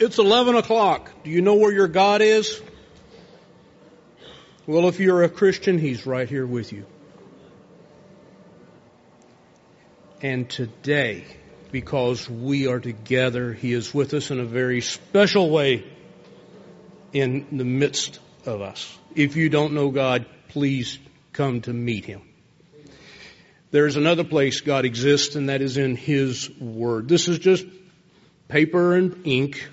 It's 11 o'clock. Do you know where your God is? Well, if you're a Christian, He's right here with you. And today, because we are together, He is with us in a very special way in the midst of us. If you don't know God, please come to meet Him. There's another place God exists, and that is in His Word. This is just paper and ink,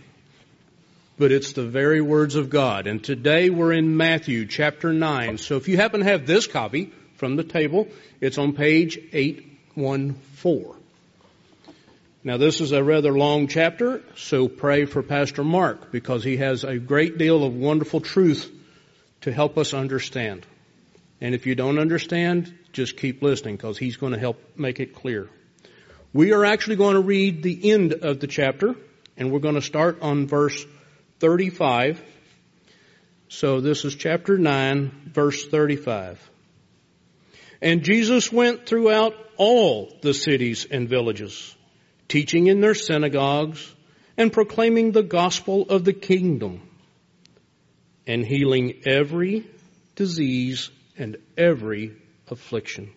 but it's the very words of God. And today we're in Matthew chapter 9. So if you happen to have this copy from the table, it's on page 814. Now this is a rather long chapter, so pray for Pastor Mark because he has a great deal of wonderful truth to help us understand. And if you don't understand, just keep listening because he's going to help make it clear. We are actually going to read the end of the chapter and we're going to start on verse 35. So this is chapter 9, verse 35. And Jesus went throughout all the cities and villages, teaching in their synagogues and proclaiming the gospel of the kingdom and healing every disease and every affliction.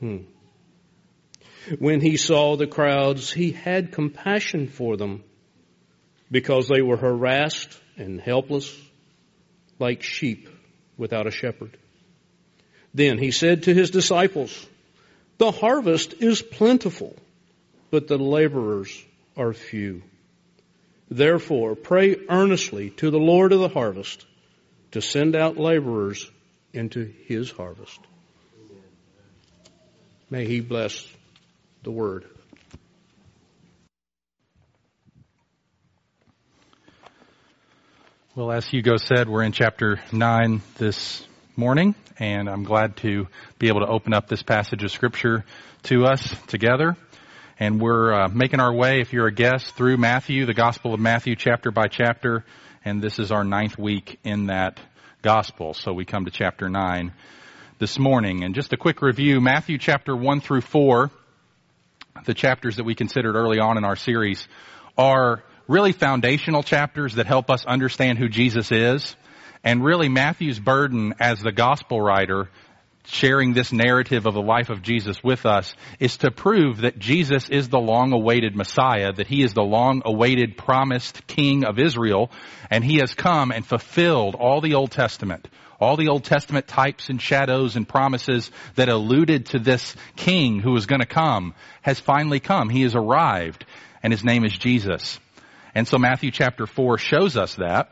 Hmm. When he saw the crowds, he had compassion for them because they were harassed and helpless like sheep without a shepherd. Then he said to his disciples, the harvest is plentiful, but the laborers are few. Therefore, pray earnestly to the Lord of the harvest to send out laborers into his harvest. May he bless the word. Well, as Hugo said, we're in chapter 9 this morning, and I'm glad to be able to open up this passage of scripture to us together. And we're uh, making our way, if you're a guest, through Matthew, the Gospel of Matthew, chapter by chapter, and this is our ninth week in that Gospel. So we come to chapter 9 this morning. And just a quick review, Matthew chapter 1 through 4, the chapters that we considered early on in our series, are really foundational chapters that help us understand who Jesus is. And really Matthew's burden as the gospel writer sharing this narrative of the life of Jesus with us is to prove that Jesus is the long awaited Messiah, that he is the long awaited promised King of Israel, and he has come and fulfilled all the Old Testament. All the Old Testament types and shadows and promises that alluded to this King who was going to come has finally come. He has arrived, and his name is Jesus. And so Matthew chapter 4 shows us that.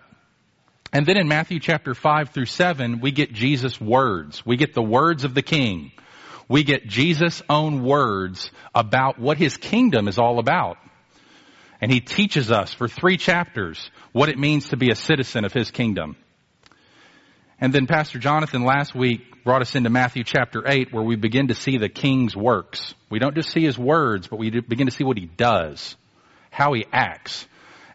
And then in Matthew chapter 5 through 7, we get Jesus' words. We get the words of the King. We get Jesus' own words about what his kingdom is all about. And he teaches us for three chapters what it means to be a citizen of his kingdom. And then Pastor Jonathan last week brought us into Matthew chapter 8 where we begin to see the King's works. We don't just see his words, but we begin to see what he does, how he acts,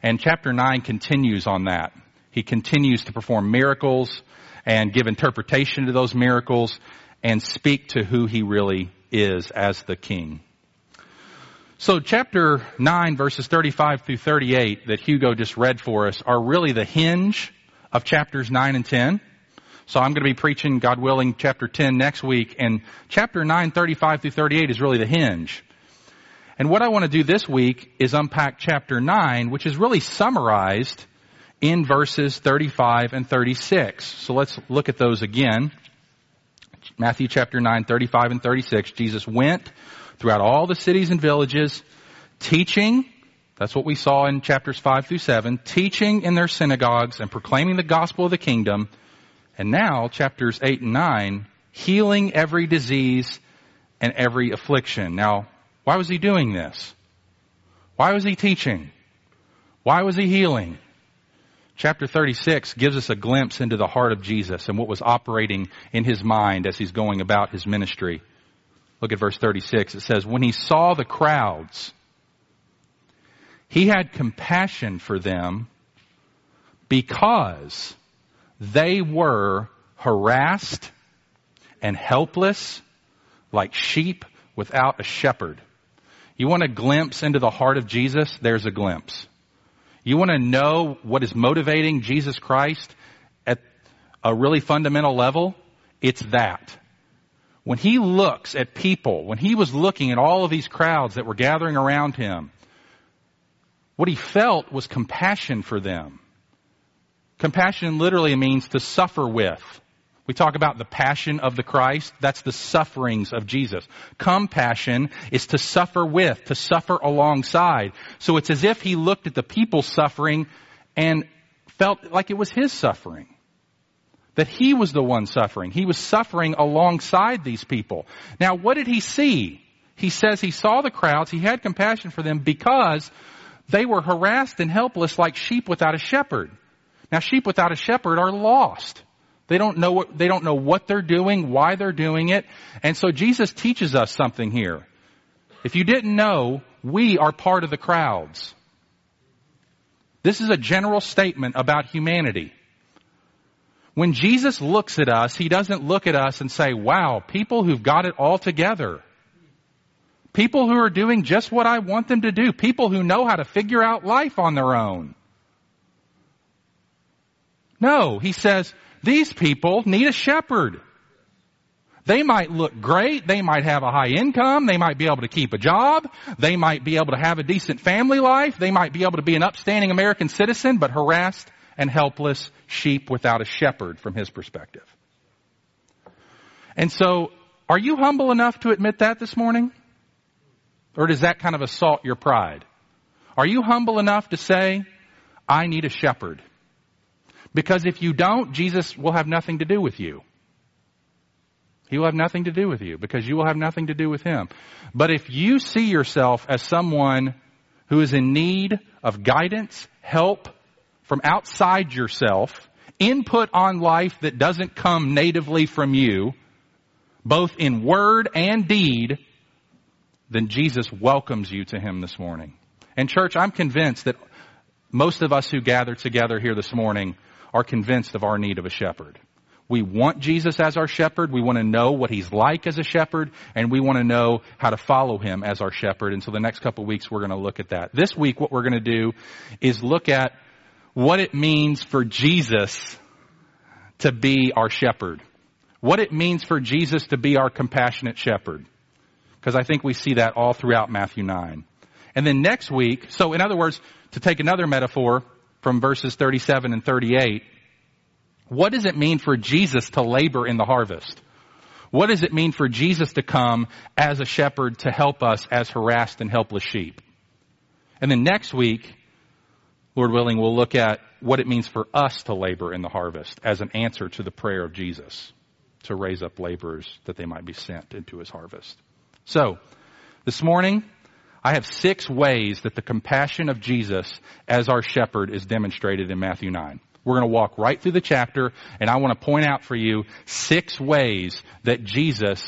and chapter 9 continues on that. He continues to perform miracles and give interpretation to those miracles and speak to who he really is as the king. So chapter 9 verses 35 through 38 that Hugo just read for us are really the hinge of chapters 9 and 10. So I'm going to be preaching, God willing, chapter 10 next week and chapter 9, 35 through 38 is really the hinge. And what I want to do this week is unpack chapter 9, which is really summarized in verses 35 and 36. So let's look at those again. Matthew chapter 9, 35 and 36. Jesus went throughout all the cities and villages, teaching, that's what we saw in chapters 5 through 7, teaching in their synagogues and proclaiming the gospel of the kingdom. And now, chapters 8 and 9, healing every disease and every affliction. Now, why was he doing this? Why was he teaching? Why was he healing? Chapter 36 gives us a glimpse into the heart of Jesus and what was operating in his mind as he's going about his ministry. Look at verse 36. It says, When he saw the crowds, he had compassion for them because they were harassed and helpless like sheep without a shepherd. You want a glimpse into the heart of Jesus? There's a glimpse. You want to know what is motivating Jesus Christ at a really fundamental level? It's that. When he looks at people, when he was looking at all of these crowds that were gathering around him, what he felt was compassion for them. Compassion literally means to suffer with. We talk about the passion of the Christ. That's the sufferings of Jesus. Compassion is to suffer with, to suffer alongside. So it's as if he looked at the people suffering and felt like it was his suffering. That he was the one suffering. He was suffering alongside these people. Now what did he see? He says he saw the crowds, he had compassion for them because they were harassed and helpless like sheep without a shepherd. Now sheep without a shepherd are lost. They don't know what, they don't know what they're doing, why they're doing it. And so Jesus teaches us something here. If you didn't know, we are part of the crowds. This is a general statement about humanity. When Jesus looks at us, He doesn't look at us and say, wow, people who've got it all together. People who are doing just what I want them to do. People who know how to figure out life on their own. No, He says, these people need a shepherd. They might look great. They might have a high income. They might be able to keep a job. They might be able to have a decent family life. They might be able to be an upstanding American citizen, but harassed and helpless sheep without a shepherd from his perspective. And so, are you humble enough to admit that this morning? Or does that kind of assault your pride? Are you humble enough to say, I need a shepherd? Because if you don't, Jesus will have nothing to do with you. He will have nothing to do with you because you will have nothing to do with him. But if you see yourself as someone who is in need of guidance, help from outside yourself, input on life that doesn't come natively from you, both in word and deed, then Jesus welcomes you to him this morning. And church, I'm convinced that most of us who gather together here this morning are convinced of our need of a shepherd. We want Jesus as our shepherd. We want to know what he's like as a shepherd, and we want to know how to follow him as our shepherd. And so the next couple weeks we're going to look at that. This week what we're going to do is look at what it means for Jesus to be our shepherd. What it means for Jesus to be our compassionate shepherd. Because I think we see that all throughout Matthew 9. And then next week, so in other words, to take another metaphor, from verses 37 and 38, what does it mean for Jesus to labor in the harvest? What does it mean for Jesus to come as a shepherd to help us as harassed and helpless sheep? And then next week, Lord willing, we'll look at what it means for us to labor in the harvest as an answer to the prayer of Jesus to raise up laborers that they might be sent into his harvest. So, this morning, I have six ways that the compassion of Jesus as our shepherd is demonstrated in Matthew 9. We're going to walk right through the chapter, and I want to point out for you six ways that Jesus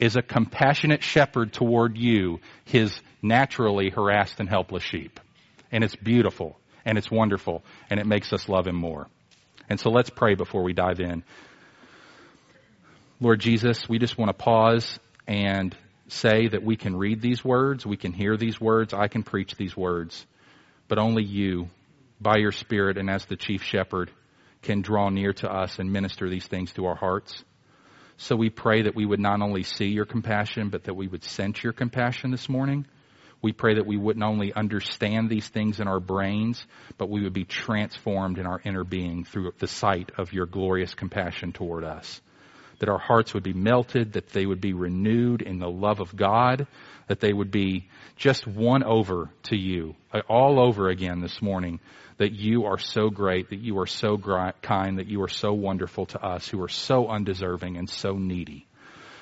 is a compassionate shepherd toward you, his naturally harassed and helpless sheep. And it's beautiful, and it's wonderful, and it makes us love him more. And so let's pray before we dive in. Lord Jesus, we just want to pause and say that we can read these words, we can hear these words, I can preach these words, but only you, by your Spirit and as the chief shepherd, can draw near to us and minister these things to our hearts. So we pray that we would not only see your compassion, but that we would sense your compassion this morning. We pray that we wouldn't only understand these things in our brains, but we would be transformed in our inner being through the sight of your glorious compassion toward us that our hearts would be melted, that they would be renewed in the love of God, that they would be just won over to you uh, all over again this morning, that you are so great, that you are so kind, that you are so wonderful to us who are so undeserving and so needy.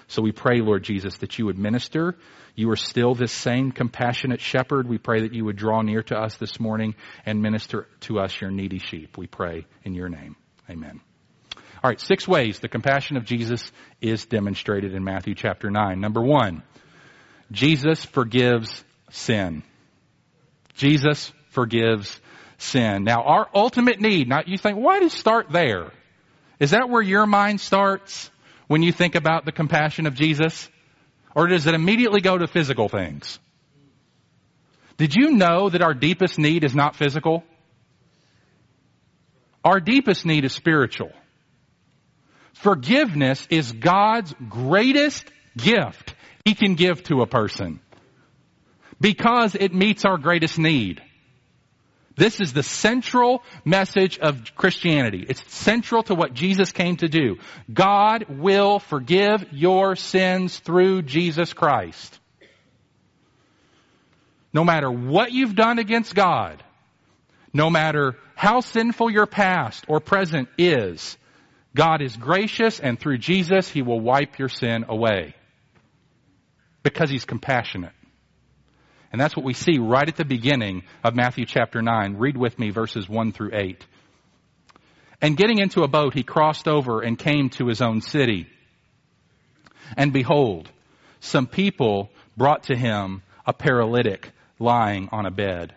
So we pray, Lord Jesus, that you would minister. You are still this same compassionate shepherd. We pray that you would draw near to us this morning and minister to us, your needy sheep. We pray in your name. Amen. All right, six ways the compassion of Jesus is demonstrated in Matthew chapter 9. Number one, Jesus forgives sin. Jesus forgives sin. Now, our ultimate need, not you think, why does start there? Is that where your mind starts when you think about the compassion of Jesus? Or does it immediately go to physical things? Did you know that our deepest need is not physical? Our deepest need is spiritual. Forgiveness is God's greatest gift he can give to a person because it meets our greatest need. This is the central message of Christianity. It's central to what Jesus came to do. God will forgive your sins through Jesus Christ. No matter what you've done against God, no matter how sinful your past or present is, God is gracious and through Jesus, He will wipe your sin away. Because He's compassionate. And that's what we see right at the beginning of Matthew chapter 9. Read with me verses 1 through 8. And getting into a boat, he crossed over and came to his own city. And behold, some people brought to him a paralytic lying on a bed.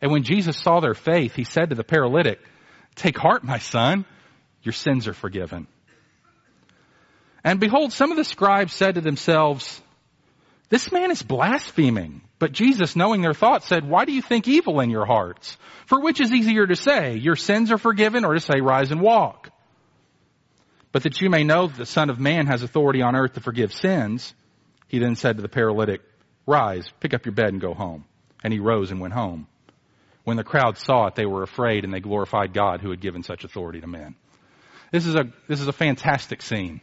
And when Jesus saw their faith, he said to the paralytic, Take heart, my son, your sins are forgiven. And behold, some of the scribes said to themselves, this man is blaspheming. But Jesus, knowing their thoughts, said, Why do you think evil in your hearts? For which is easier to say, Your sins are forgiven, or to say, Rise and walk? But that you may know that the Son of Man has authority on earth to forgive sins, he then said to the paralytic, Rise, pick up your bed and go home. And he rose and went home. When the crowd saw it, they were afraid and they glorified God who had given such authority to men. This is a, this is a fantastic scene.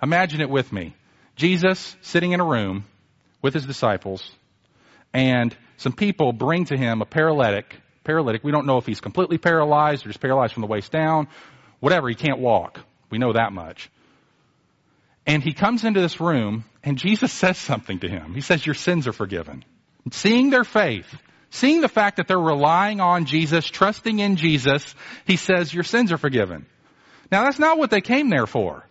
Imagine it with me. Jesus sitting in a room with his disciples, and some people bring to him a paralytic. Paralytic. We don't know if he's completely paralyzed or just paralyzed from the waist down. Whatever. He can't walk. We know that much. And he comes into this room, and Jesus says something to him. He says, "Your sins are forgiven." Seeing their faith, seeing the fact that they're relying on Jesus, trusting in Jesus, he says, "Your sins are forgiven." Now that's not what they came there for.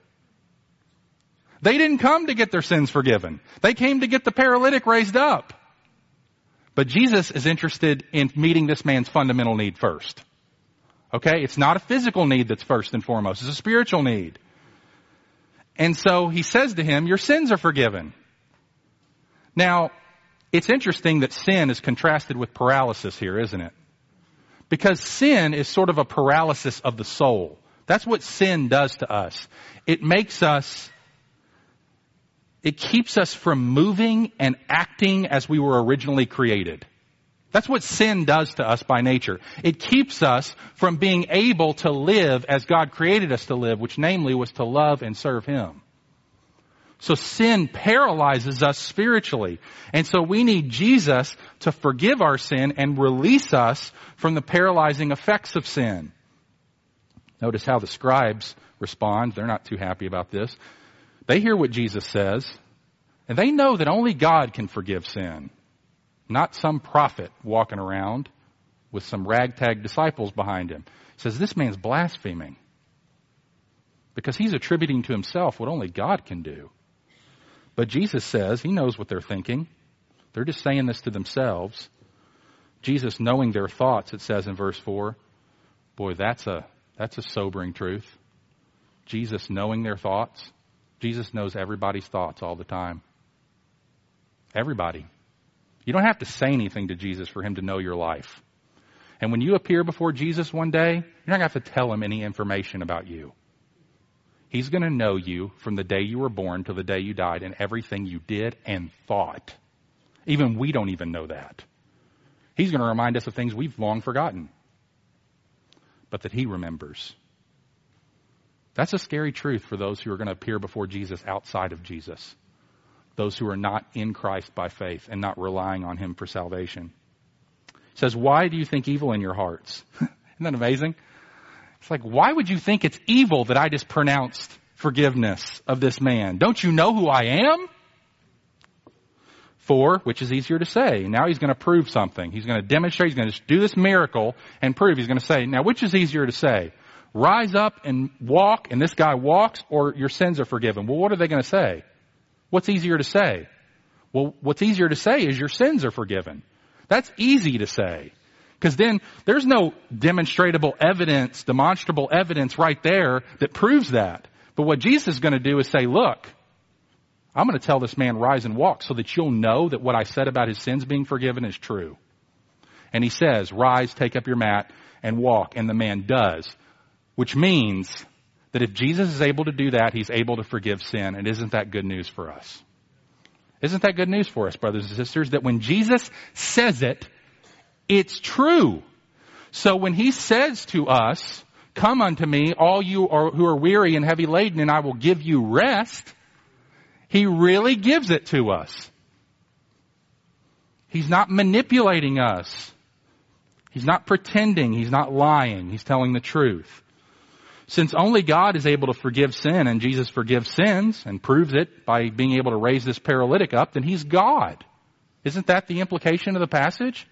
They didn't come to get their sins forgiven. They came to get the paralytic raised up. But Jesus is interested in meeting this man's fundamental need first. Okay? It's not a physical need that's first and foremost. It's a spiritual need. And so he says to him, your sins are forgiven. Now, it's interesting that sin is contrasted with paralysis here, isn't it? Because sin is sort of a paralysis of the soul. That's what sin does to us. It makes us it keeps us from moving and acting as we were originally created. That's what sin does to us by nature. It keeps us from being able to live as God created us to live, which namely was to love and serve Him. So sin paralyzes us spiritually. And so we need Jesus to forgive our sin and release us from the paralyzing effects of sin. Notice how the scribes respond. They're not too happy about this. They hear what Jesus says, and they know that only God can forgive sin, not some prophet walking around with some ragtag disciples behind him. He says, This man's blaspheming because he's attributing to himself what only God can do. But Jesus says he knows what they're thinking. They're just saying this to themselves. Jesus knowing their thoughts, it says in verse 4. Boy, that's a, that's a sobering truth. Jesus knowing their thoughts. Jesus knows everybody's thoughts all the time. Everybody. You don't have to say anything to Jesus for him to know your life. And when you appear before Jesus one day, you're not going to have to tell him any information about you. He's going to know you from the day you were born to the day you died and everything you did and thought. Even we don't even know that. He's going to remind us of things we've long forgotten, but that he remembers. That's a scary truth for those who are going to appear before Jesus outside of Jesus. Those who are not in Christ by faith and not relying on Him for salvation. He says, Why do you think evil in your hearts? Isn't that amazing? It's like, why would you think it's evil that I just pronounced forgiveness of this man? Don't you know who I am? For, which is easier to say. Now he's going to prove something. He's going to demonstrate, he's going to do this miracle and prove. He's going to say, now which is easier to say? rise up and walk, and this guy walks, or your sins are forgiven. Well, what are they going to say? What's easier to say? Well, what's easier to say is your sins are forgiven. That's easy to say. Because then there's no demonstrable evidence, demonstrable evidence right there that proves that. But what Jesus is going to do is say, look, I'm going to tell this man rise and walk so that you'll know that what I said about his sins being forgiven is true. And he says, rise, take up your mat, and walk. And the man does. Which means that if Jesus is able to do that, he's able to forgive sin. And isn't that good news for us? Isn't that good news for us, brothers and sisters? That when Jesus says it, it's true. So when he says to us, come unto me, all you are, who are weary and heavy laden, and I will give you rest, he really gives it to us. He's not manipulating us. He's not pretending. He's not lying. He's telling the truth. Since only God is able to forgive sin and Jesus forgives sins and proves it by being able to raise this paralytic up, then he's God. Isn't that the implication of the passage?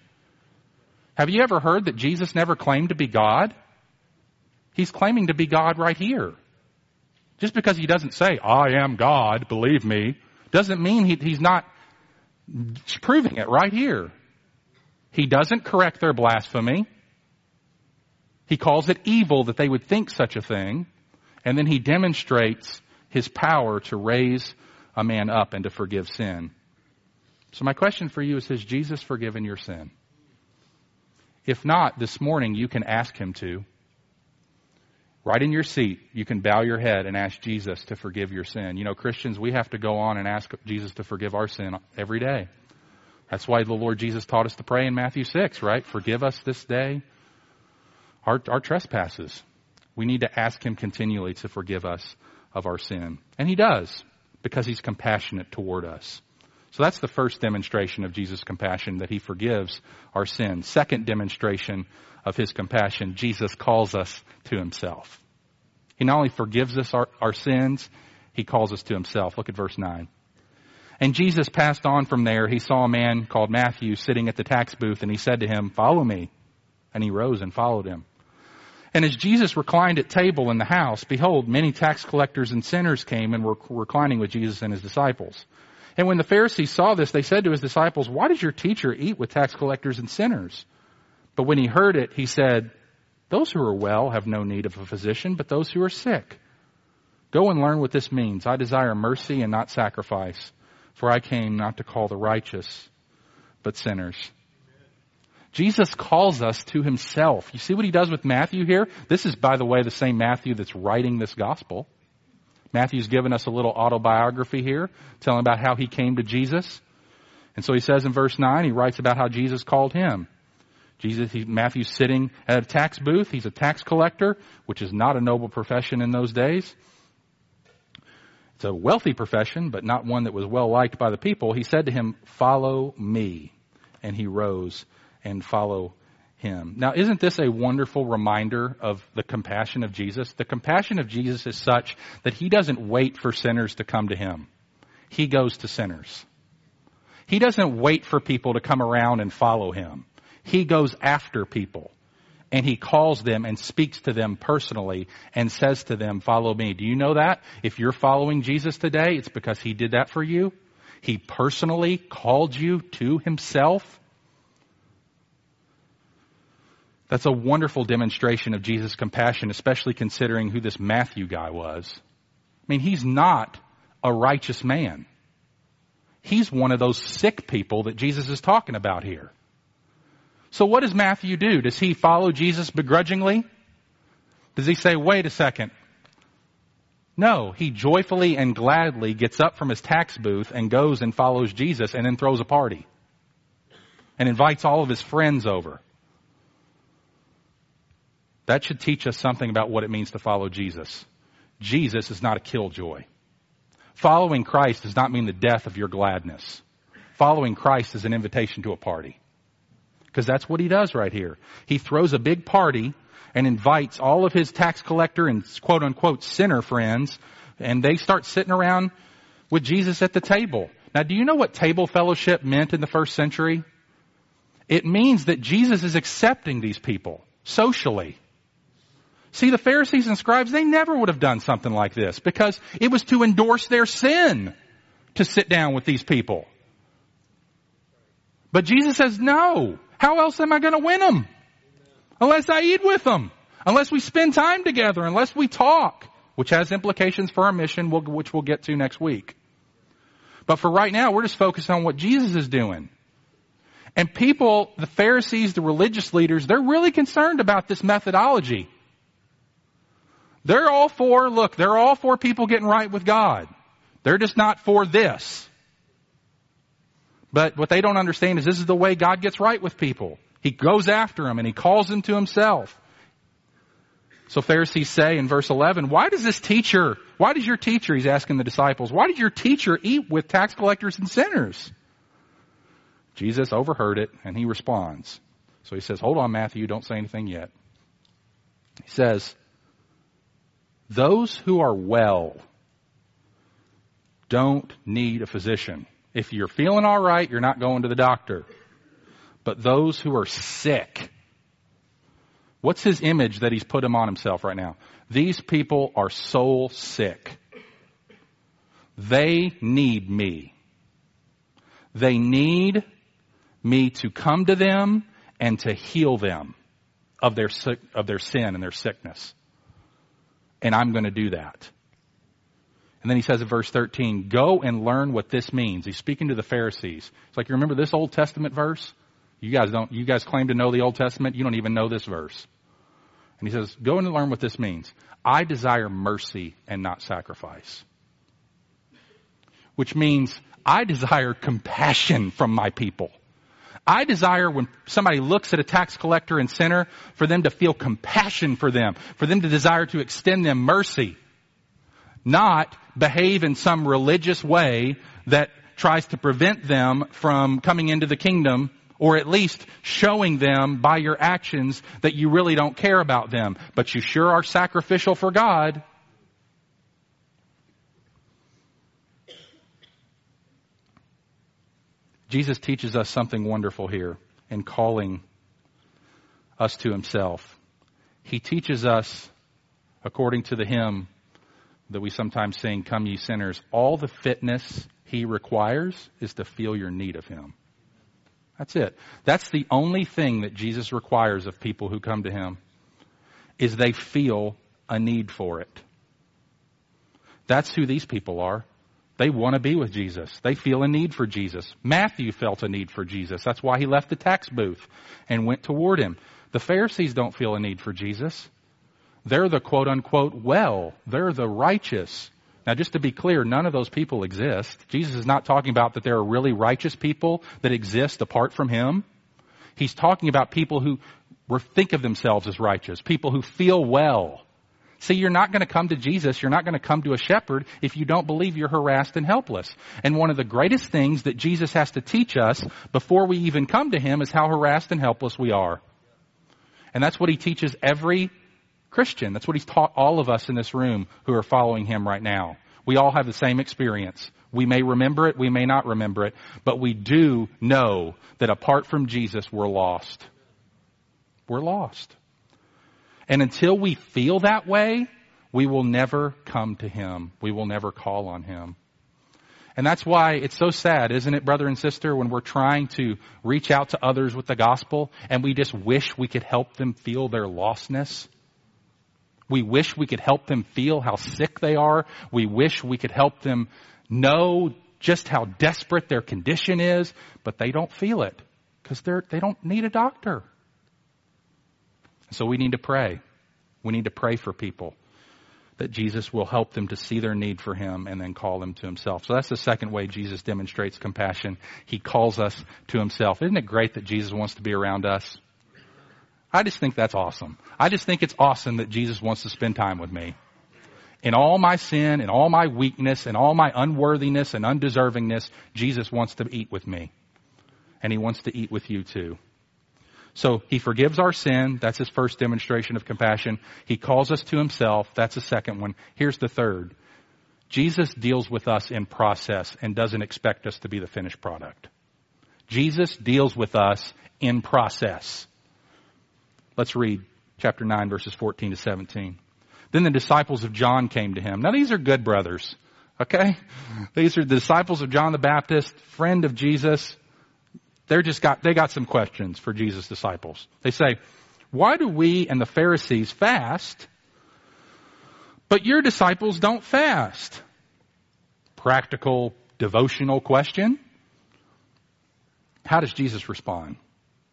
Have you ever heard that Jesus never claimed to be God? He's claiming to be God right here. Just because he doesn't say, I am God, believe me, doesn't mean he, he's not proving it right here. He doesn't correct their blasphemy. He calls it evil that they would think such a thing. And then he demonstrates his power to raise a man up and to forgive sin. So my question for you is, has Jesus forgiven your sin? If not, this morning you can ask him to. Right in your seat, you can bow your head and ask Jesus to forgive your sin. You know, Christians, we have to go on and ask Jesus to forgive our sin every day. That's why the Lord Jesus taught us to pray in Matthew 6, right? Forgive us this day our, our trespasses. We need to ask Him continually to forgive us of our sin. And He does, because He's compassionate toward us. So that's the first demonstration of Jesus' compassion, that He forgives our sin. Second demonstration of His compassion, Jesus calls us to Himself. He not only forgives us our, our sins, He calls us to Himself. Look at verse 9. And Jesus passed on from there. He saw a man called Matthew sitting at the tax booth, and he said to him, Follow me. And he rose and followed him. And as Jesus reclined at table in the house, behold, many tax collectors and sinners came and were reclining with Jesus and his disciples. And when the Pharisees saw this, they said to his disciples, Why does your teacher eat with tax collectors and sinners? But when he heard it, he said, Those who are well have no need of a physician, but those who are sick. Go and learn what this means. I desire mercy and not sacrifice, for I came not to call the righteous, but sinners. Jesus calls us to himself. You see what he does with Matthew here? This is, by the way, the same Matthew that's writing this gospel. Matthew's given us a little autobiography here, telling about how he came to Jesus. And so he says in verse 9, he writes about how Jesus called him. Jesus, he, Matthew's sitting at a tax booth. He's a tax collector, which is not a noble profession in those days. It's a wealthy profession, but not one that was well liked by the people. He said to him, follow me. And he rose and follow him. Now, isn't this a wonderful reminder of the compassion of Jesus? The compassion of Jesus is such that he doesn't wait for sinners to come to him. He goes to sinners. He doesn't wait for people to come around and follow him. He goes after people and he calls them and speaks to them personally and says to them, follow me. Do you know that? If you're following Jesus today, it's because he did that for you. He personally called you to himself That's a wonderful demonstration of Jesus' compassion, especially considering who this Matthew guy was. I mean, he's not a righteous man. He's one of those sick people that Jesus is talking about here. So what does Matthew do? Does he follow Jesus begrudgingly? Does he say, wait a second? No, he joyfully and gladly gets up from his tax booth and goes and follows Jesus and then throws a party and invites all of his friends over. That should teach us something about what it means to follow Jesus. Jesus is not a killjoy. Following Christ does not mean the death of your gladness. Following Christ is an invitation to a party. Because that's what he does right here. He throws a big party and invites all of his tax collector and quote unquote sinner friends, and they start sitting around with Jesus at the table. Now, do you know what table fellowship meant in the first century? It means that Jesus is accepting these people socially. See, the Pharisees and scribes, they never would have done something like this because it was to endorse their sin to sit down with these people. But Jesus says, no. How else am I going to win them? Unless I eat with them. Unless we spend time together. Unless we talk. Which has implications for our mission, which we'll get to next week. But for right now, we're just focused on what Jesus is doing. And people, the Pharisees, the religious leaders, they're really concerned about this methodology. They're all for, look, they're all for people getting right with God. They're just not for this. But what they don't understand is this is the way God gets right with people. He goes after them and he calls them to himself. So Pharisees say in verse 11, why does this teacher, why does your teacher, he's asking the disciples, why did your teacher eat with tax collectors and sinners? Jesus overheard it and he responds. So he says, hold on Matthew, don't say anything yet. He says, those who are well don't need a physician. If you're feeling all right, you're not going to the doctor. But those who are sick, what's his image that he's put him on himself right now? These people are soul sick. They need me. They need me to come to them and to heal them of their, of their sin and their sickness. And I'm going to do that. And then he says in verse 13, go and learn what this means. He's speaking to the Pharisees. It's like, you remember this Old Testament verse? You guys don't, you guys claim to know the Old Testament. You don't even know this verse. And he says, go and learn what this means. I desire mercy and not sacrifice. Which means I desire compassion from my people. I desire when somebody looks at a tax collector and sinner for them to feel compassion for them, for them to desire to extend them mercy not behave in some religious way that tries to prevent them from coming into the kingdom or at least showing them by your actions that you really don't care about them, but you sure are sacrificial for God. Jesus teaches us something wonderful here in calling us to himself. He teaches us, according to the hymn, that we sometimes sing, Come ye sinners, all the fitness he requires is to feel your need of him. That's it. That's the only thing that Jesus requires of people who come to him is they feel a need for it. That's who these people are. They want to be with Jesus. They feel a need for Jesus. Matthew felt a need for Jesus. That's why he left the tax booth and went toward him. The Pharisees don't feel a need for Jesus. They're the quote unquote well. They're the righteous. Now, just to be clear, none of those people exist. Jesus is not talking about that there are really righteous people that exist apart from Him. He's talking about people who think of themselves as righteous, people who feel well. See, you're not going to come to Jesus, you're not going to come to a shepherd if you don't believe you're harassed and helpless. And one of the greatest things that Jesus has to teach us before we even come to Him is how harassed and helpless we are. And that's what He teaches every Christian. That's what he's taught all of us in this room who are following him right now. We all have the same experience. We may remember it, we may not remember it, but we do know that apart from Jesus, we're lost. We're lost. And until we feel that way, we will never come to him. We will never call on him. And that's why it's so sad, isn't it, brother and sister, when we're trying to reach out to others with the gospel and we just wish we could help them feel their lostness? We wish we could help them feel how sick they are. We wish we could help them know just how desperate their condition is, but they don't feel it because they don't need a doctor. So we need to pray. We need to pray for people that Jesus will help them to see their need for Him and then call them to Himself. So that's the second way Jesus demonstrates compassion. He calls us to Himself. Isn't it great that Jesus wants to be around us? I just think that's awesome. I just think it's awesome that Jesus wants to spend time with me. In all my sin, in all my weakness, in all my unworthiness and undeservingness, Jesus wants to eat with me. And He wants to eat with you too. So He forgives our sin. That's His first demonstration of compassion. He calls us to Himself. That's the second one. Here's the third. Jesus deals with us in process and doesn't expect us to be the finished product. Jesus deals with us in process. Let's read chapter 9, verses 14 to 17. Then the disciples of John came to him. Now these are good brothers. Okay? These are the disciples of John the Baptist, friend of Jesus. They're just got, they got some questions for Jesus' disciples. They say, why do we and the Pharisees fast, but your disciples don't fast? Practical, devotional question. how does Jesus respond?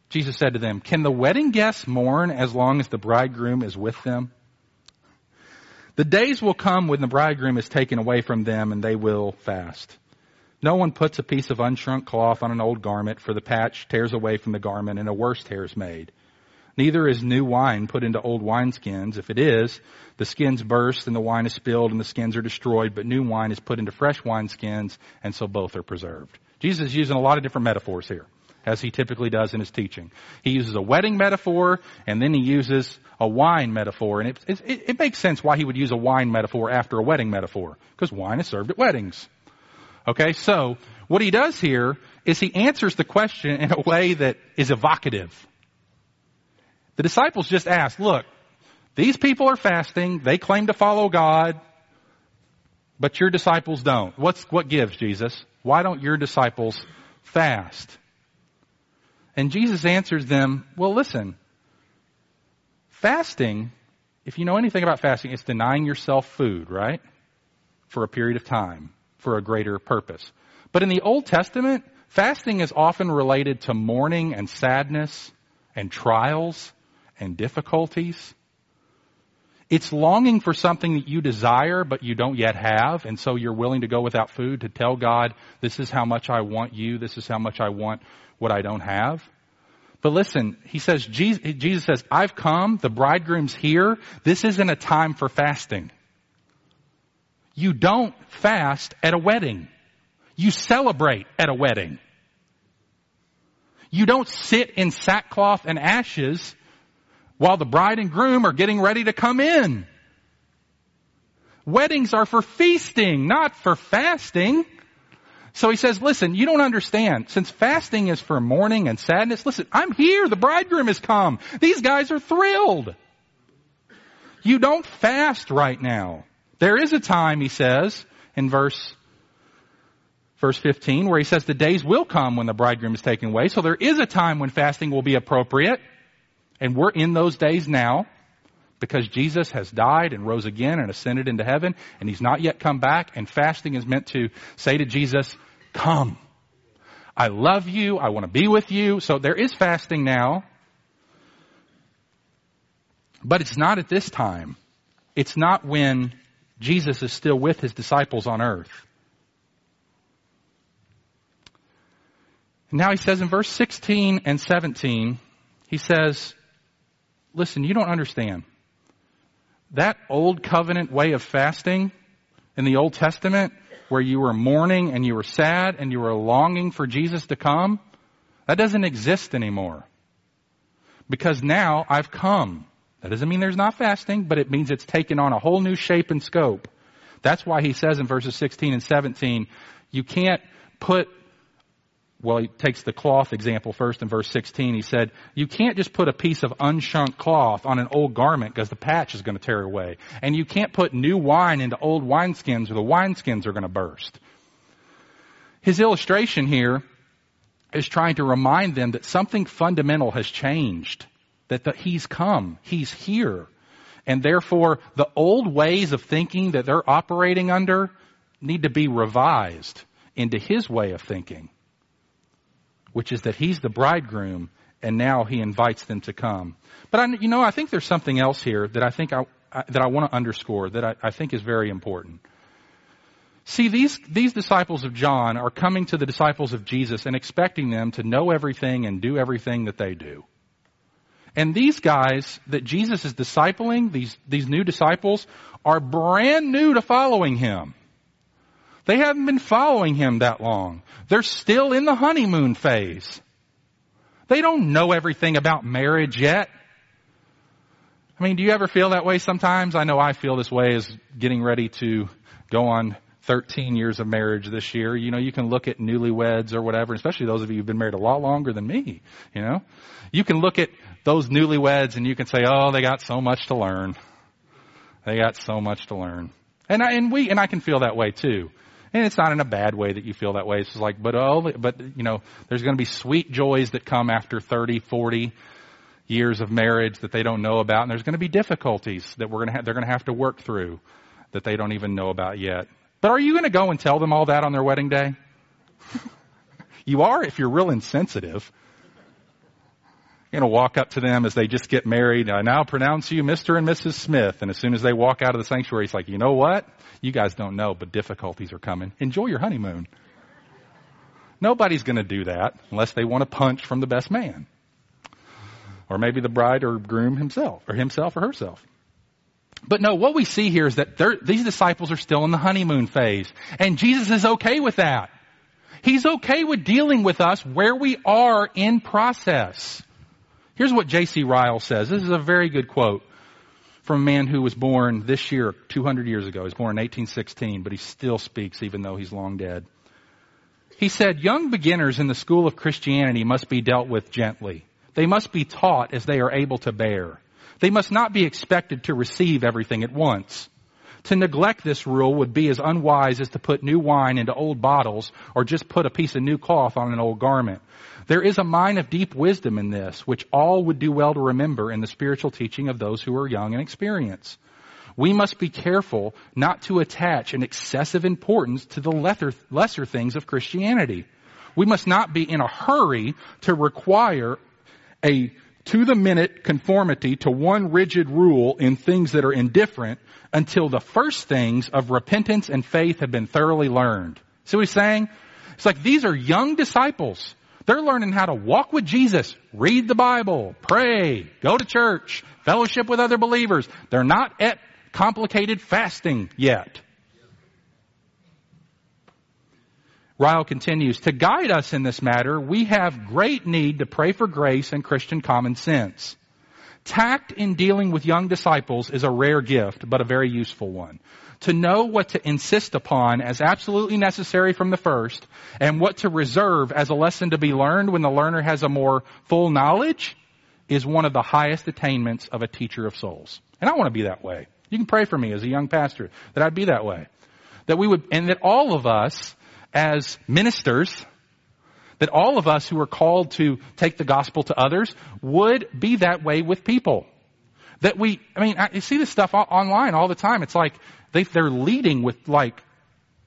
Jesus said to them, Can the wedding guests mourn as long as the bridegroom is with them? The days will come when the bridegroom is taken away from them and they will fast. No one puts a piece of unshrunk cloth on an old garment, for the patch tears away from the garment and a worse tear is made. Neither is new wine put into old wineskins. If it is, the skins burst and the wine is spilled and the skins are destroyed, but new wine is put into fresh wineskins and so both are preserved. Jesus is using a lot of different metaphors here as he typically does in his teaching. He uses a wedding metaphor, and then he uses a wine metaphor. And it, it, it makes sense why he would use a wine metaphor after a wedding metaphor, because wine is served at weddings. Okay, so what he does here is he answers the question in a way that is evocative. The disciples just ask, look, these people are fasting, they claim to follow God, but your disciples don't. What's, what gives, Jesus? Why don't your disciples fast? And Jesus answers them, well, listen, fasting, if you know anything about fasting, it's denying yourself food, right? For a period of time, for a greater purpose. But in the Old Testament, fasting is often related to mourning and sadness and trials and difficulties. It's longing for something that you desire but you don't yet have, and so you're willing to go without food to tell God, this is how much I want you, this is how much I want what I don't have. But listen, he says, Jesus, says, I've come, the bridegroom's here, this isn't a time for fasting. You don't fast at a wedding. You celebrate at a wedding. You don't sit in sackcloth and ashes while the bride and groom are getting ready to come in. Weddings are for feasting, not for fasting. So he says, listen, you don't understand. Since fasting is for mourning and sadness, listen, I'm here. The bridegroom has come. These guys are thrilled. You don't fast right now. There is a time, he says, in verse, verse 15, where he says the days will come when the bridegroom is taken away. So there is a time when fasting will be appropriate. And we're in those days now because Jesus has died and rose again and ascended into heaven and he's not yet come back and fasting is meant to say to Jesus, come. I love you. I want to be with you. So there is fasting now. But it's not at this time. It's not when Jesus is still with his disciples on earth. Now he says in verse 16 and 17, he says, listen, you don't understand. That old covenant way of fasting in the Old Testament, where you were mourning and you were sad and you were longing for Jesus to come, that doesn't exist anymore. Because now I've come. That doesn't mean there's not fasting, but it means it's taken on a whole new shape and scope. That's why he says in verses 16 and 17, you can't put well, he takes the cloth example first in verse 16. He said, you can't just put a piece of unshrunk cloth on an old garment because the patch is going to tear away. And you can't put new wine into old wineskins or the wineskins are going to burst. His illustration here is trying to remind them that something fundamental has changed. That the, he's come. He's here. And therefore, the old ways of thinking that they're operating under need to be revised into his way of thinking which is that he's the bridegroom and now he invites them to come. But I, you know, I think there's something else here that I think I, I that I want to underscore that I, I think is very important. See, these, these disciples of John are coming to the disciples of Jesus and expecting them to know everything and do everything that they do. And these guys that Jesus is discipling, these, these new disciples, are brand new to following him. They haven't been following him that long. They're still in the honeymoon phase. They don't know everything about marriage yet. I mean, do you ever feel that way sometimes? I know I feel this way as getting ready to go on 13 years of marriage this year. You know, you can look at newlyweds or whatever, especially those of you who've been married a lot longer than me, you know. You can look at those newlyweds and you can say, oh, they got so much to learn. They got so much to learn. And I, and we, and I can feel that way too. And it's not in a bad way that you feel that way. It's just like, but oh, but you know, there's going to be sweet joys that come after 30, 40 years of marriage that they don't know about, and there's going to be difficulties that we're going to have, they're going to have to work through that they don't even know about yet. But are you going to go and tell them all that on their wedding day? You are if you're real insensitive. Going to walk up to them as they just get married. I now pronounce you Mr. and Mrs. Smith. And as soon as they walk out of the sanctuary, it's like, you know what? You guys don't know, but difficulties are coming. Enjoy your honeymoon. Nobody's going to do that unless they want a punch from the best man. Or maybe the bride or groom himself, or himself or herself. But no, what we see here is that these disciples are still in the honeymoon phase. And Jesus is okay with that. He's okay with dealing with us where we are in process. Here's what J.C. Ryle says. This is a very good quote from a man who was born this year, 200 years ago. He was born in 1816, but he still speaks even though he's long dead. He said, young beginners in the school of Christianity must be dealt with gently. They must be taught as they are able to bear. They must not be expected to receive everything at once. To neglect this rule would be as unwise as to put new wine into old bottles or just put a piece of new cloth on an old garment. There is a mine of deep wisdom in this, which all would do well to remember in the spiritual teaching of those who are young and experienced. We must be careful not to attach an excessive importance to the lesser, things of Christianity. We must not be in a hurry to require a to the minute conformity to one rigid rule in things that are indifferent until the first things of repentance and faith have been thoroughly learned. See what he's saying? It's like these are young disciples. They're learning how to walk with Jesus, read the Bible, pray, go to church, fellowship with other believers. They're not at complicated fasting yet. Ryle continues, to guide us in this matter, we have great need to pray for grace and Christian common sense. Tact in dealing with young disciples is a rare gift, but a very useful one. To know what to insist upon as absolutely necessary from the first, and what to reserve as a lesson to be learned when the learner has a more full knowledge, is one of the highest attainments of a teacher of souls. And I want to be that way. You can pray for me as a young pastor that I'd be that way. That we would, and that all of us as ministers, that all of us who are called to take the gospel to others would be that way with people. That we, I mean, I, you see this stuff online all the time. It's like they, they're leading with like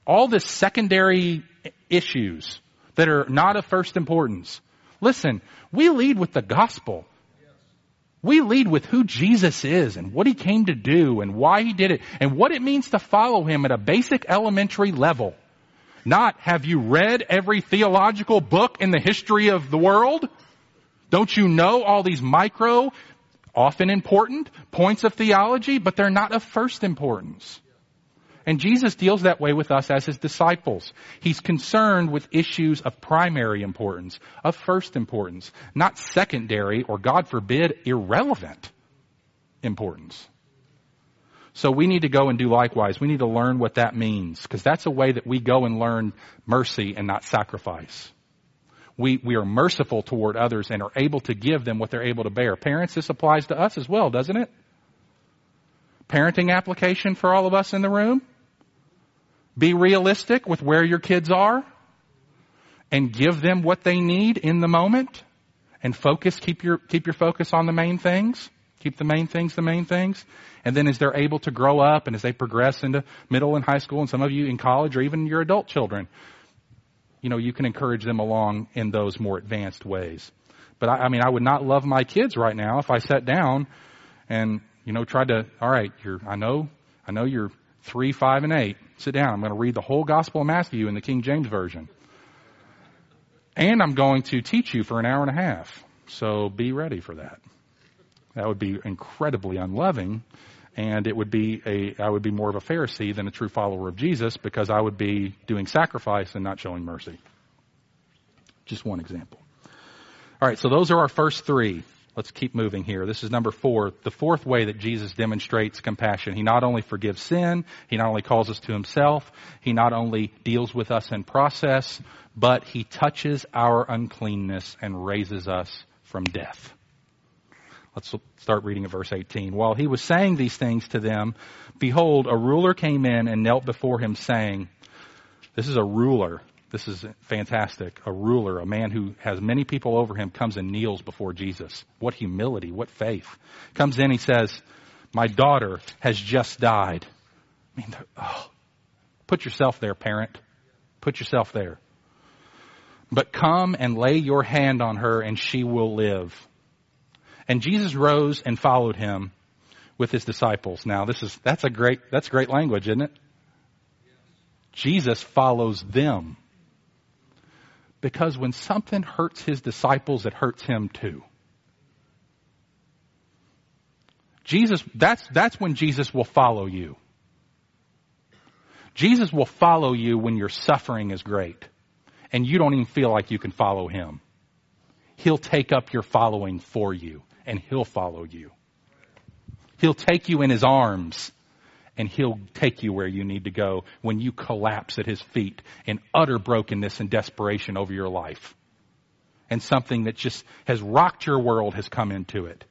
all this secondary issues that are not of first importance. Listen, we lead with the gospel. We lead with who Jesus is and what he came to do and why he did it and what it means to follow him at a basic elementary level. Not have you read every theological book in the history of the world? Don't you know all these micro, often important points of theology, but they're not of first importance. And Jesus deals that way with us as his disciples. He's concerned with issues of primary importance, of first importance, not secondary or God forbid irrelevant importance. So we need to go and do likewise. We need to learn what that means because that's a way that we go and learn mercy and not sacrifice. We, we are merciful toward others and are able to give them what they're able to bear. Parents, this applies to us as well, doesn't it? Parenting application for all of us in the room. Be realistic with where your kids are and give them what they need in the moment and focus, keep your, keep your focus on the main things. Keep the main things the main things. And then as they're able to grow up and as they progress into middle and high school and some of you in college or even your adult children, you know, you can encourage them along in those more advanced ways. But I, I mean, I would not love my kids right now if I sat down and, you know, tried to, all right, you're, I know, I know you're three, five, and eight. Sit down. I'm going to read the whole Gospel of Matthew in the King James Version. And I'm going to teach you for an hour and a half. So be ready for that. That would be incredibly unloving, and it would be a I would be more of a Pharisee than a true follower of Jesus because I would be doing sacrifice and not showing mercy. Just one example. All right, so those are our first three. Let's keep moving here. This is number four, the fourth way that Jesus demonstrates compassion. He not only forgives sin, he not only calls us to himself, he not only deals with us in process, but he touches our uncleanness and raises us from death. Let's start reading at verse 18. While he was saying these things to them, behold, a ruler came in and knelt before him saying, this is a ruler. This is fantastic. A ruler, a man who has many people over him, comes and kneels before Jesus. What humility, what faith. Comes in, he says, My daughter has just died. I mean, oh, put yourself there, parent. Put yourself there. but come and lay your hand on her and she will live. And Jesus rose and followed him with his disciples. Now this is, that's a great, that's great language, isn't it? Jesus follows them. Because when something hurts his disciples, it hurts him too. Jesus, that's, that's when Jesus will follow you. Jesus will follow you when your suffering is great and you don't even feel like you can follow him. He'll take up your following for you and he'll follow you. He'll take you in his arms and he'll take you where you need to go when you collapse at his feet in utter brokenness and desperation over your life. And something that just has rocked your world has come into it.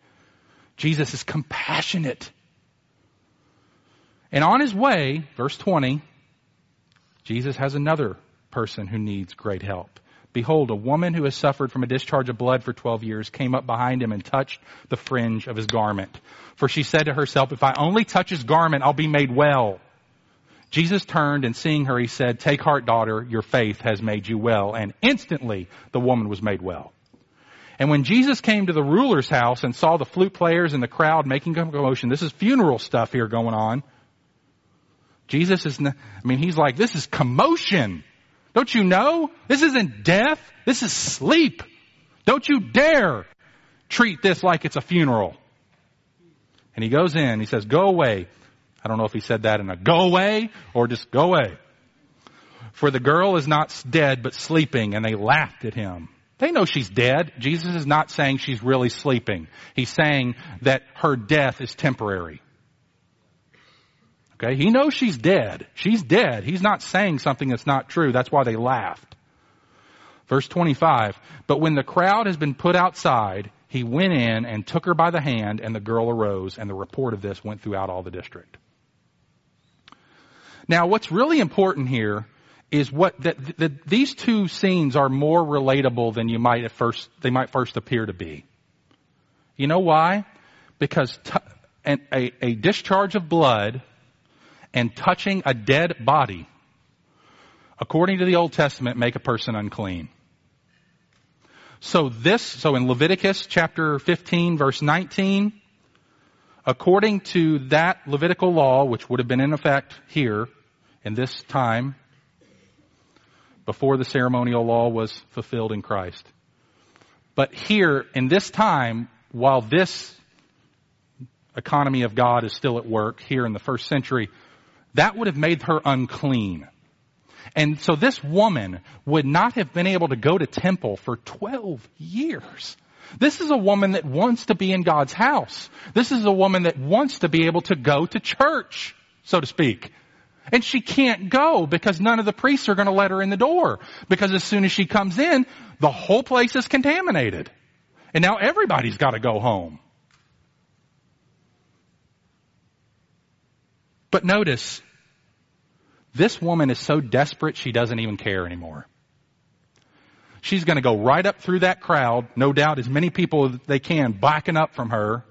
Jesus is compassionate. And on his way, verse 20, Jesus has another person who needs great help. Behold, a woman who has suffered from a discharge of blood for 12 years came up behind him and touched the fringe of his garment. For she said to herself, if I only touch his garment, I'll be made well. Jesus turned and seeing her, he said, take heart, daughter, your faith has made you well. And instantly the woman was made well. And when Jesus came to the ruler's house and saw the flute players and the crowd making a commotion, this is funeral stuff here going on. Jesus is, I mean, he's like, this is commotion. Don't you know? This isn't death. This is sleep. Don't you dare treat this like it's a funeral. And he goes in, he says, go away. I don't know if he said that in a go away or just go away. For the girl is not dead but sleeping and they laughed at him. They know she's dead. Jesus is not saying she's really sleeping. He's saying that her death is temporary. Okay, he knows she's dead. She's dead. He's not saying something that's not true. That's why they laughed. Verse 25, but when the crowd has been put outside, he went in and took her by the hand and the girl arose and the report of this went throughout all the district. Now what's really important here is what that, these two scenes are more relatable than you might at first they might first appear to be. You know why? Because t- a, a discharge of blood and touching a dead body, according to the Old Testament, make a person unclean. So this, so in Leviticus chapter 15 verse 19, according to that Levitical law, which would have been in effect here in this time, before the ceremonial law was fulfilled in Christ. But here, in this time, while this economy of God is still at work here in the first century, that would have made her unclean. And so this woman would not have been able to go to temple for 12 years. This is a woman that wants to be in God's house. This is a woman that wants to be able to go to church, so to speak. And she can't go because none of the priests are going to let her in the door. Because as soon as she comes in, the whole place is contaminated. And now everybody's got to go home. But notice, this woman is so desperate she doesn't even care anymore. She's going to go right up through that crowd, no doubt as many people as they can backing up from her.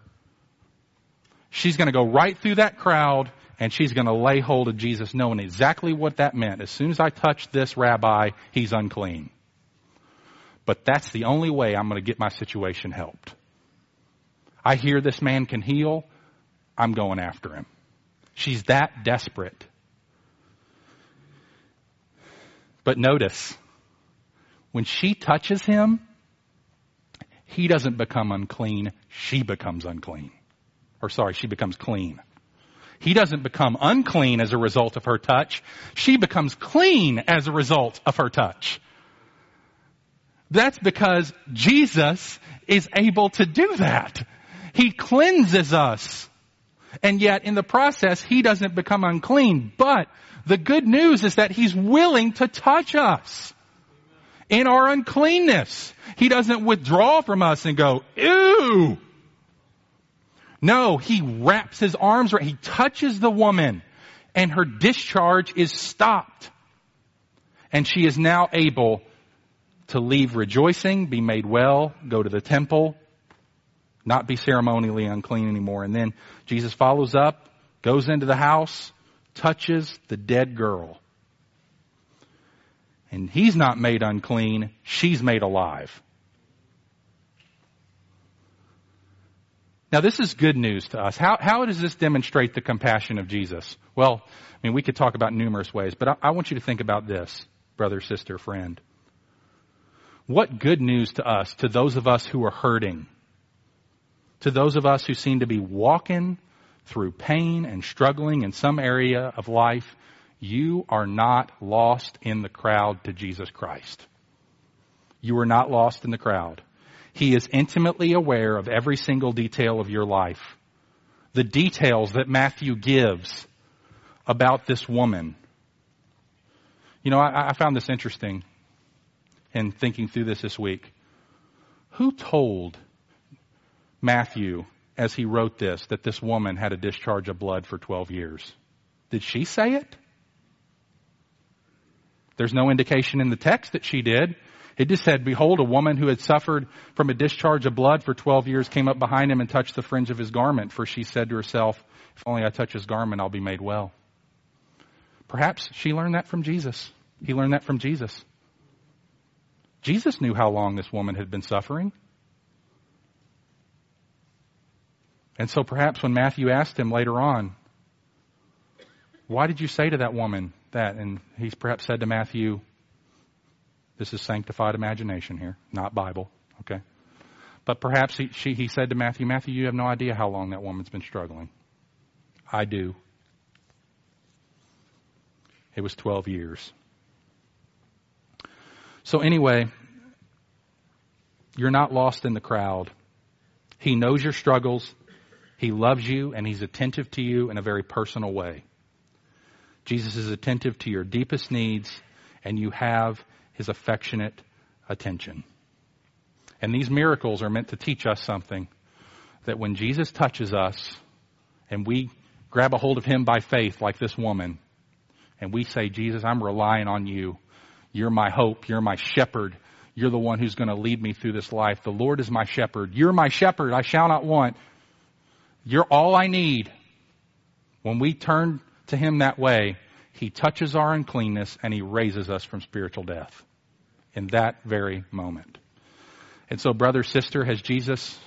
She's going to go right through that crowd and she's going to lay hold of Jesus knowing exactly what that meant. As soon as I touch this rabbi, he's unclean. But that's the only way I'm going to get my situation helped. I hear this man can heal. I'm going after him. She's that desperate. But notice, when she touches him, he doesn't become unclean, she becomes unclean. Or sorry, she becomes clean. He doesn't become unclean as a result of her touch. She becomes clean as a result of her touch. That's because Jesus is able to do that. He cleanses us. And yet in the process, he doesn't become unclean. But the good news is that he's willing to touch us in our uncleanness. He doesn't withdraw from us and go, ew. No, he wraps his arms around, he touches the woman and her discharge is stopped. And she is now able to leave rejoicing, be made well, go to the temple, not be ceremonially unclean anymore. And then Jesus follows up, goes into the house, touches the dead girl. And he's not made unclean, she's made alive. Now this is good news to us. How, how does this demonstrate the compassion of Jesus? Well, I mean, we could talk about numerous ways, but I, I want you to think about this, brother, sister, friend. What good news to us, to those of us who are hurting, to those of us who seem to be walking through pain and struggling in some area of life, you are not lost in the crowd to Jesus Christ. You are not lost in the crowd. He is intimately aware of every single detail of your life. The details that Matthew gives about this woman. You know, I, I found this interesting in thinking through this this week. Who told Matthew, as he wrote this, that this woman had a discharge of blood for 12 years? Did she say it? There's no indication in the text that she did. It just said, behold, a woman who had suffered from a discharge of blood for 12 years came up behind him and touched the fringe of his garment, for she said to herself, if only I touch his garment, I'll be made well. Perhaps she learned that from Jesus. He learned that from Jesus. Jesus knew how long this woman had been suffering. And so perhaps when Matthew asked him later on, why did you say to that woman that? And he's perhaps said to Matthew, this is sanctified imagination here, not Bible, okay? But perhaps he, she, he said to Matthew, Matthew, you have no idea how long that woman's been struggling. I do. It was 12 years. So, anyway, you're not lost in the crowd. He knows your struggles, He loves you, and He's attentive to you in a very personal way. Jesus is attentive to your deepest needs, and you have his affectionate attention. And these miracles are meant to teach us something that when Jesus touches us and we grab a hold of him by faith, like this woman, and we say, Jesus, I'm relying on you. You're my hope. You're my shepherd. You're the one who's going to lead me through this life. The Lord is my shepherd. You're my shepherd. I shall not want. You're all I need. When we turn to Him that way, He touches our uncleanness and He raises us from spiritual death in that very moment. And so, brother, sister, has Jesus,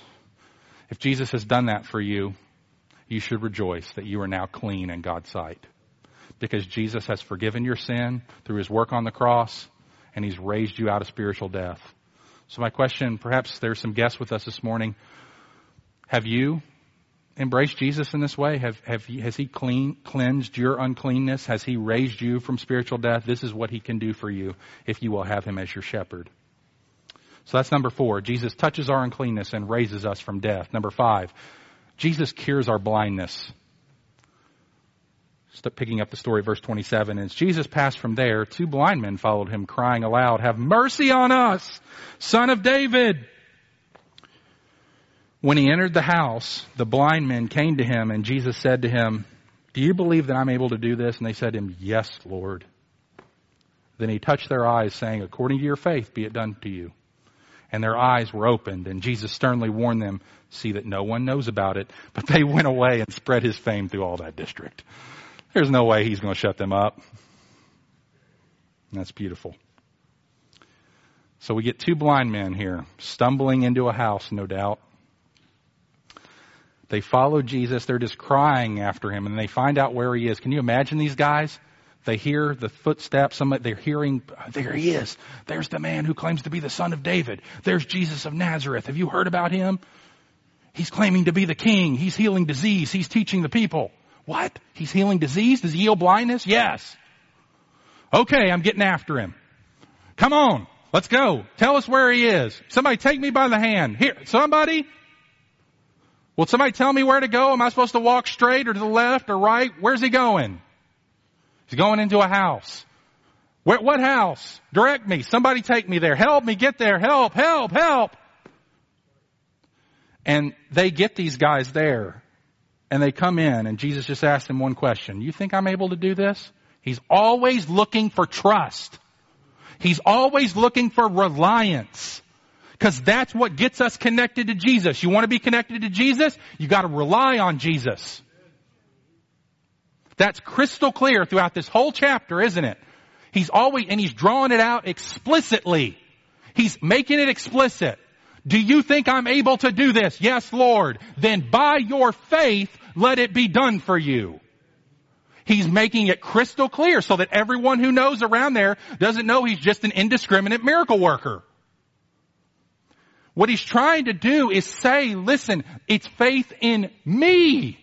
if Jesus has done that for you, you should rejoice that you are now clean in God's sight. Because Jesus has forgiven your sin through his work on the cross, and he's raised you out of spiritual death. So, my question perhaps there's some guests with us this morning. Have you embraced Jesus in this way? Have, have has He clean, cleansed your uncleanness? Has He raised you from spiritual death? This is what He can do for you if you will have Him as your shepherd. So that's number four. Jesus touches our uncleanness and raises us from death. Number five, Jesus cures our blindness. Start picking up the story, verse 27. As Jesus passed from there, two blind men followed him, crying aloud, Have mercy on us, son of David! When he entered the house, the blind men came to him, and Jesus said to him, Do you believe that I'm able to do this? And they said to him, Yes, Lord. Then he touched their eyes, saying, According to your faith, be it done to you. And their eyes were opened, and Jesus sternly warned them, See that no one knows about it. But they went away and spread his fame through all that district. There's no way he's going to shut them up. And that's beautiful. So we get two blind men here, stumbling into a house, no doubt. They follow Jesus. They're just crying after him and they find out where he is. Can you imagine these guys? They hear the footsteps. Somebody, they're hearing, there he is. There's the man who claims to be the son of David. There's Jesus of Nazareth. Have you heard about him? He's claiming to be the king. He's healing disease. He's teaching the people. What? He's healing disease? Does he heal blindness? Yes. Okay, I'm getting after him. Come on. Let's go. Tell us where he is. Somebody take me by the hand. Here, somebody, Will somebody tell me where to go? Am I supposed to walk straight or to the left or right? Where's he going? He's going into a house. Where, what house? Direct me. Somebody take me there. Help me get there. Help, help, help. And they get these guys there and they come in and Jesus just asked them one question. You think I'm able to do this? He's always looking for trust. He's always looking for reliance. Because that's what gets us connected to Jesus. You want to be connected to Jesus? You got to rely on Jesus. That's crystal clear throughout this whole chapter, isn't it? He's always, and he's drawing it out explicitly. He's making it explicit. Do you think I'm able to do this? Yes, Lord. Then by your faith, let it be done for you. He's making it crystal clear so that everyone who knows around there doesn't know he's just an indiscriminate miracle worker. What he's trying to do is say, listen, it's faith in me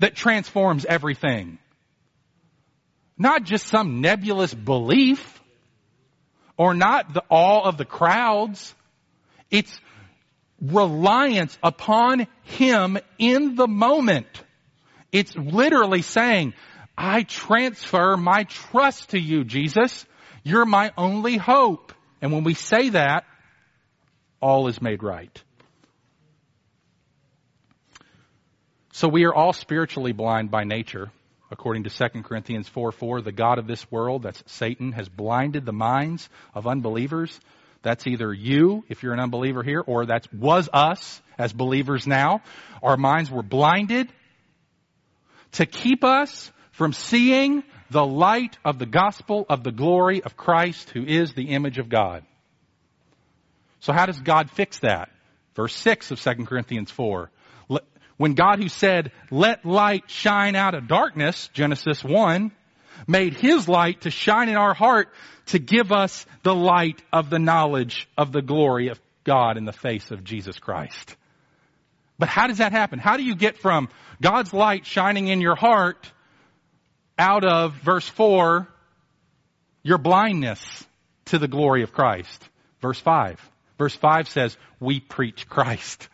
that transforms everything. Not just some nebulous belief or not the all of the crowds. It's reliance upon Him in the moment. It's literally saying, I transfer my trust to you, Jesus. You're my only hope. And when we say that, all is made right. So we are all spiritually blind by nature. According to 2 Corinthians 4 4, the God of this world, that's Satan, has blinded the minds of unbelievers. That's either you, if you're an unbeliever here, or that was us as believers now. Our minds were blinded to keep us from seeing the light of the gospel of the glory of Christ, who is the image of God. So how does God fix that? Verse 6 of 2 Corinthians 4. When God who said, let light shine out of darkness, Genesis 1, made his light to shine in our heart to give us the light of the knowledge of the glory of God in the face of Jesus Christ. But how does that happen? How do you get from God's light shining in your heart out of verse 4, your blindness to the glory of Christ? Verse 5. Verse 5 says, we preach Christ.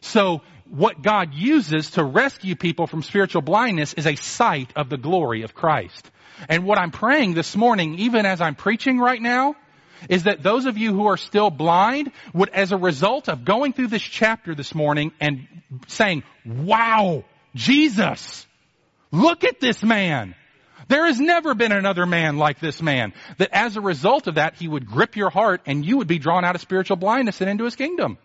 So what God uses to rescue people from spiritual blindness is a sight of the glory of Christ. And what I'm praying this morning, even as I'm preaching right now, is that those of you who are still blind would, as a result of going through this chapter this morning and saying, wow, Jesus, look at this man. There has never been another man like this man. That as a result of that, he would grip your heart and you would be drawn out of spiritual blindness and into his kingdom.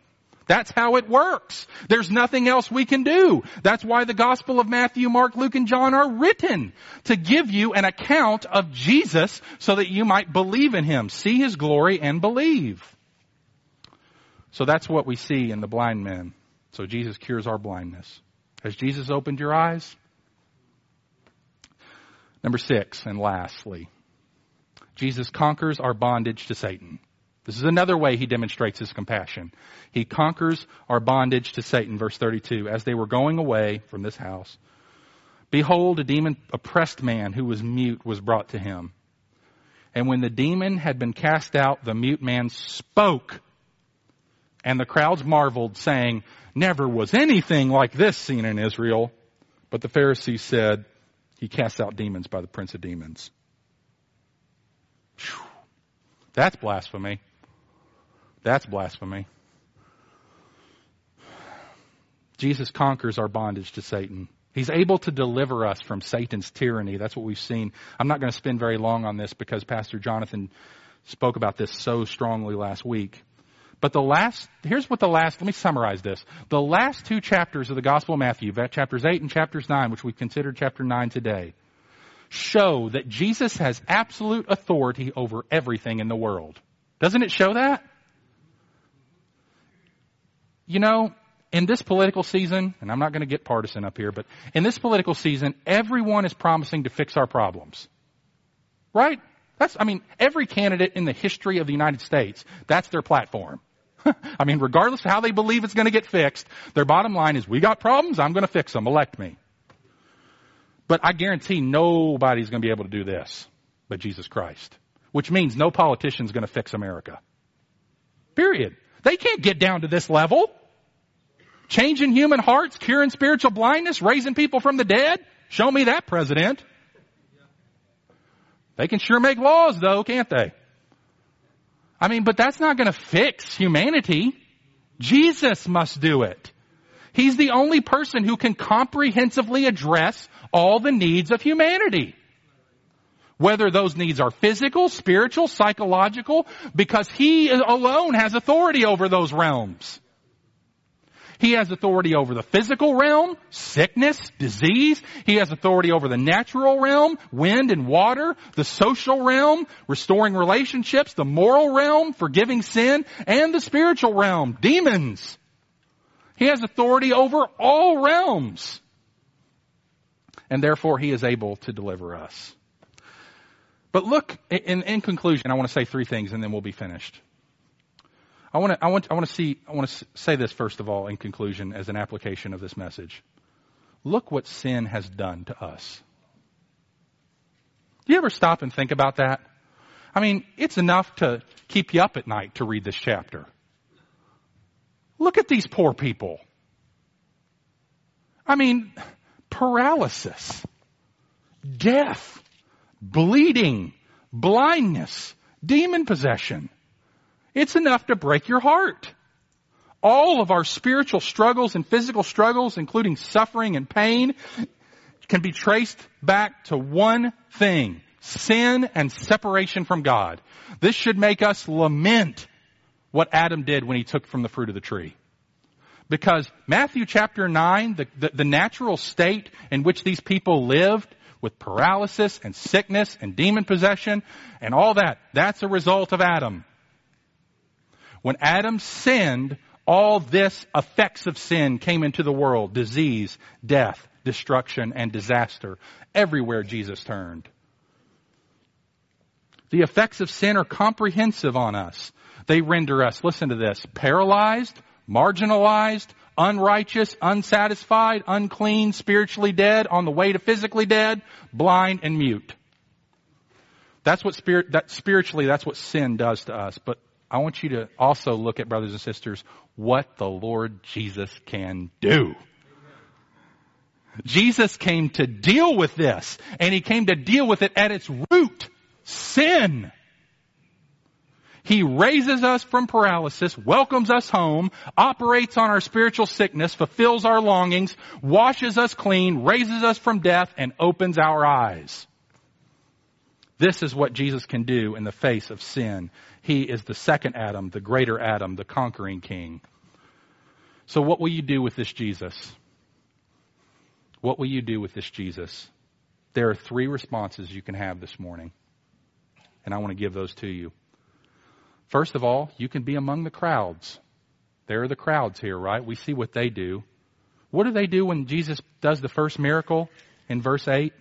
That's how it works. There's nothing else we can do. That's why the Gospel of Matthew, Mark, Luke, and John are written. To give you an account of Jesus so that you might believe in Him, see His glory, and believe. So that's what we see in the blind men. So Jesus cures our blindness. Has Jesus opened your eyes? Number six, and lastly, Jesus conquers our bondage to Satan. This is another way he demonstrates his compassion. He conquers our bondage to Satan. Verse 32. As they were going away from this house, behold, a demon oppressed man who was mute was brought to him. And when the demon had been cast out, the mute man spoke. And the crowds marveled, saying, Never was anything like this seen in Israel. But the Pharisees said, he casts out demons by the prince of demons. Whew. That's blasphemy. That's blasphemy. Jesus conquers our bondage to Satan. He's able to deliver us from Satan's tyranny. That's what we've seen. I'm not going to spend very long on this because Pastor Jonathan spoke about this so strongly last week. But the last, here's what the last, let me summarize this. The last two chapters of the Gospel of Matthew, chapters 8 and chapters 9, which we've considered chapter 9 today, show that Jesus has absolute authority over everything in the world. Doesn't it show that? You know, in this political season, and I'm not going to get partisan up here, but in this political season, everyone is promising to fix our problems. Right? That's, I mean, every candidate in the history of the United States, that's their platform. I mean, regardless of how they believe it's going to get fixed, their bottom line is, we got problems, I'm going to fix them, elect me. But I guarantee nobody's going to be able to do this but Jesus Christ. Which means no politician's going to fix America. Period. They can't get down to this level. Changing human hearts, curing spiritual blindness, raising people from the dead. Show me that president. They can sure make laws though, can't they? I mean, but that's not going to fix humanity. Jesus must do it. He's the only person who can comprehensively address all the needs of humanity. Whether those needs are physical, spiritual, psychological, because He alone has authority over those realms. He has authority over the physical realm, sickness, disease. He has authority over the natural realm, wind and water, the social realm, restoring relationships, the moral realm, forgiving sin, and the spiritual realm, demons. He has authority over all realms. And therefore he is able to deliver us. But look, in, in conclusion, I want to say three things and then we'll be finished. I want to, I want, I want to see, I want to say this first of all in conclusion as an application of this message. Look what sin has done to us. Do you ever stop and think about that? I mean, it's enough to keep you up at night to read this chapter. Look at these poor people. I mean, paralysis, death, bleeding, blindness, demon possession. It's enough to break your heart. All of our spiritual struggles and physical struggles, including suffering and pain, can be traced back to one thing. Sin and separation from God. This should make us lament what Adam did when he took from the fruit of the tree. Because Matthew chapter 9, the, the, the, natural state in which these people lived with paralysis and sickness and demon possession and all that, that's a result of Adam. When Adam sinned, all this effects of sin came into the world. Disease, death, destruction, and disaster. Everywhere Jesus turned. The effects of sin are comprehensive on us. They render us, listen to this, paralyzed, marginalized, unrighteous, unsatisfied, unclean, spiritually dead, on the way to physically dead, blind and mute. That's what spirit, that spiritually, that's what sin does to us. But I want you to also look at, brothers and sisters, what the Lord Jesus can do. Jesus came to deal with this, and He came to deal with it at its root. Sin. He raises us from paralysis, welcomes us home, operates on our spiritual sickness, fulfills our longings, washes us clean, raises us from death, and opens our eyes. This is what Jesus can do in the face of sin. He is the second Adam, the greater Adam, the conquering king. So what will you do with this Jesus? What will you do with this Jesus? There are three responses you can have this morning. And I want to give those to you. First of all, you can be among the crowds. There are the crowds here, right? We see what they do. What do they do when Jesus does the first miracle in verse 8?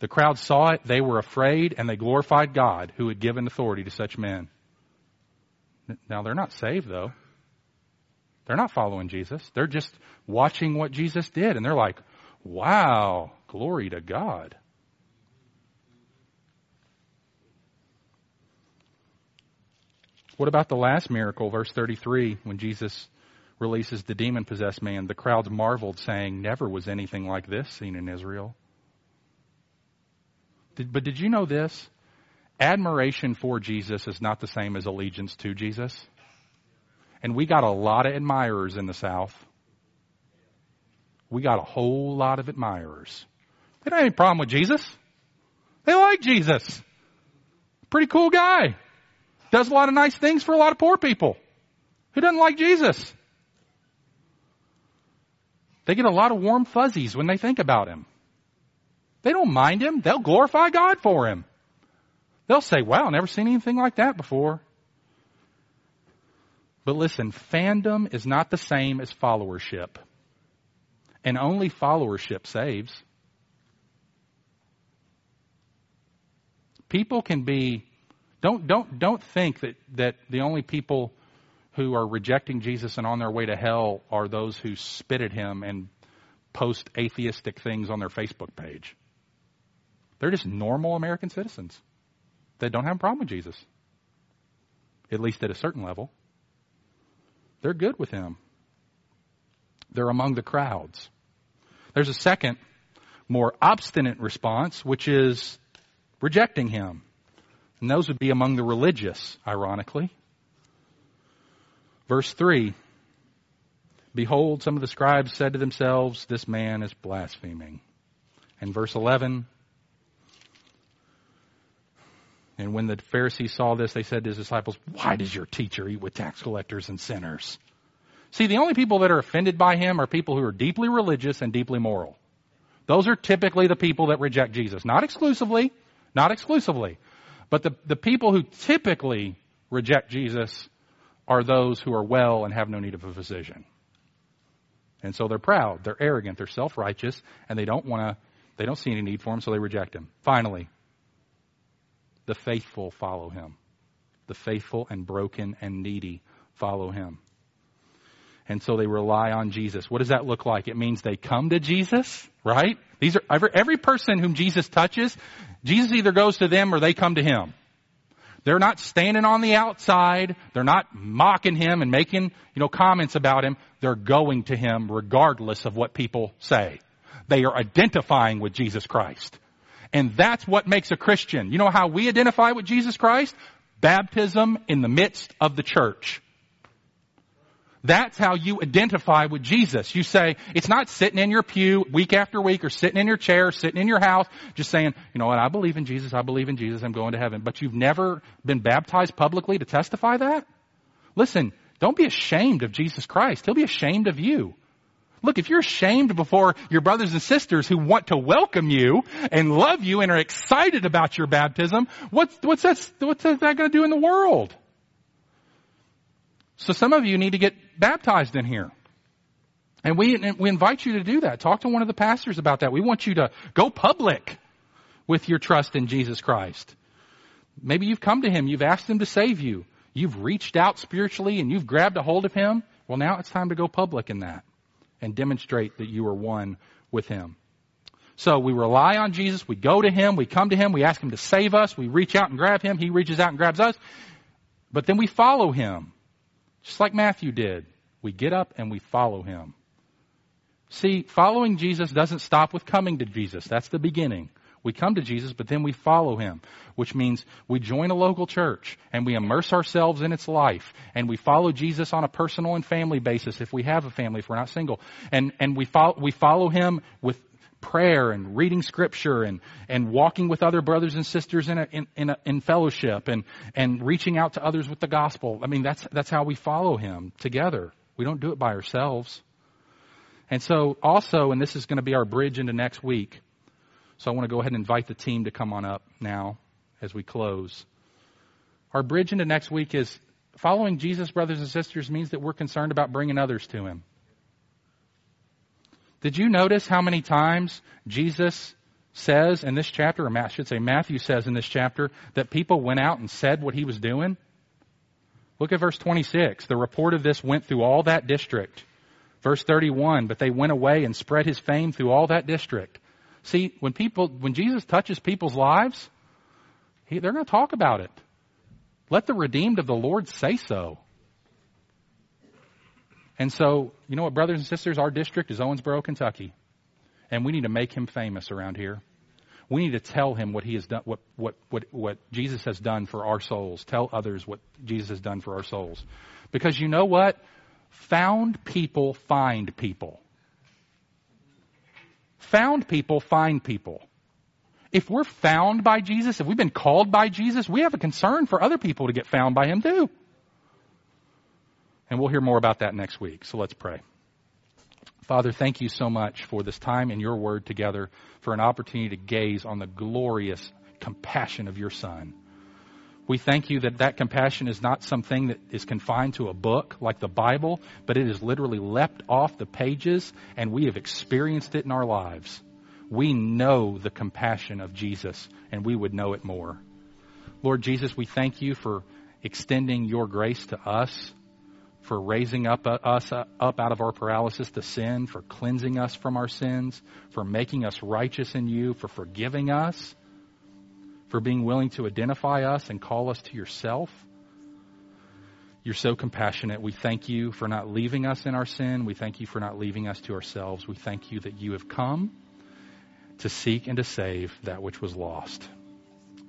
The crowd saw it, they were afraid, and they glorified God who had given authority to such men. Now, they're not saved, though. They're not following Jesus. They're just watching what Jesus did, and they're like, wow, glory to God. What about the last miracle, verse 33, when Jesus releases the demon possessed man? The crowds marveled, saying, Never was anything like this seen in Israel. But did you know this? Admiration for Jesus is not the same as allegiance to Jesus. And we got a lot of admirers in the South. We got a whole lot of admirers. They don't have any problem with Jesus. They like Jesus. Pretty cool guy. Does a lot of nice things for a lot of poor people. Who doesn't like Jesus? They get a lot of warm fuzzies when they think about him. They don't mind him. They'll glorify God for him. They'll say, wow, never seen anything like that before. But listen, fandom is not the same as followership. And only followership saves. People can be don't don't don't think that, that the only people who are rejecting Jesus and on their way to hell are those who spit at him and post atheistic things on their Facebook page. They're just normal American citizens that don't have a problem with Jesus, at least at a certain level. They're good with him. They're among the crowds. There's a second, more obstinate response, which is rejecting him. And those would be among the religious, ironically. Verse 3 Behold, some of the scribes said to themselves, This man is blaspheming. And verse 11 And when the Pharisees saw this, they said to his disciples, Why does your teacher eat with tax collectors and sinners? See, the only people that are offended by him are people who are deeply religious and deeply moral. Those are typically the people that reject Jesus. Not exclusively, not exclusively. But the, the people who typically reject Jesus are those who are well and have no need of a physician. And so they're proud, they're arrogant, they're self-righteous, and they don't want to, they don't see any need for him, so they reject him. Finally, the faithful follow him. The faithful and broken and needy follow him. And so they rely on Jesus. What does that look like? It means they come to Jesus, right? These are every, every person whom Jesus touches, Jesus either goes to them or they come to him. They're not standing on the outside. They're not mocking him and making, you know, comments about him. They're going to him regardless of what people say. They are identifying with Jesus Christ. And that's what makes a Christian. You know how we identify with Jesus Christ? Baptism in the midst of the church. That's how you identify with Jesus. You say, it's not sitting in your pew week after week or sitting in your chair, sitting in your house, just saying, you know what, I believe in Jesus, I believe in Jesus, I'm going to heaven. But you've never been baptized publicly to testify that? Listen, don't be ashamed of Jesus Christ. He'll be ashamed of you. Look, if you're ashamed before your brothers and sisters who want to welcome you and love you and are excited about your baptism, what's, what's that, what's that going to do in the world? So some of you need to get baptized in here. And we, we invite you to do that. Talk to one of the pastors about that. We want you to go public with your trust in Jesus Christ. Maybe you've come to Him, you've asked Him to save you, you've reached out spiritually and you've grabbed a hold of Him. Well, now it's time to go public in that and demonstrate that you are one with Him. So we rely on Jesus, we go to Him, we come to Him, we ask Him to save us, we reach out and grab Him, He reaches out and grabs us, but then we follow Him. Just like Matthew did. We get up and we follow him. See, following Jesus doesn't stop with coming to Jesus. That's the beginning. We come to Jesus, but then we follow him, which means we join a local church and we immerse ourselves in its life and we follow Jesus on a personal and family basis if we have a family, if we're not single. And, and we follow, we follow him with prayer and reading scripture and, and walking with other brothers and sisters in, a, in, in, a, in fellowship and, and reaching out to others with the gospel. I mean, that's, that's how we follow him together. We don't do it by ourselves. And so also, and this is going to be our bridge into next week. So I want to go ahead and invite the team to come on up now as we close. Our bridge into next week is following Jesus, brothers and sisters, means that we're concerned about bringing others to him. Did you notice how many times Jesus says in this chapter, or I should say Matthew says in this chapter, that people went out and said what he was doing? Look at verse 26. The report of this went through all that district. Verse 31, but they went away and spread his fame through all that district. See, when people, when Jesus touches people's lives, he, they're going to talk about it. Let the redeemed of the Lord say so. And so, you know what, brothers and sisters, our district is Owensboro, Kentucky. And we need to make him famous around here. We need to tell him what he has done, what, what, what, what Jesus has done for our souls. Tell others what Jesus has done for our souls. Because you know what? Found people find people. Found people find people. If we're found by Jesus, if we've been called by Jesus, we have a concern for other people to get found by him too. And we'll hear more about that next week. So let's pray. Father, thank you so much for this time in your word together, for an opportunity to gaze on the glorious compassion of your Son. We thank you that that compassion is not something that is confined to a book like the Bible, but it has literally leapt off the pages and we have experienced it in our lives. We know the compassion of Jesus and we would know it more. Lord Jesus, we thank you for extending your grace to us for raising up uh, us uh, up out of our paralysis to sin, for cleansing us from our sins, for making us righteous in you, for forgiving us, for being willing to identify us and call us to yourself. You're so compassionate. We thank you for not leaving us in our sin. We thank you for not leaving us to ourselves. We thank you that you have come to seek and to save that which was lost.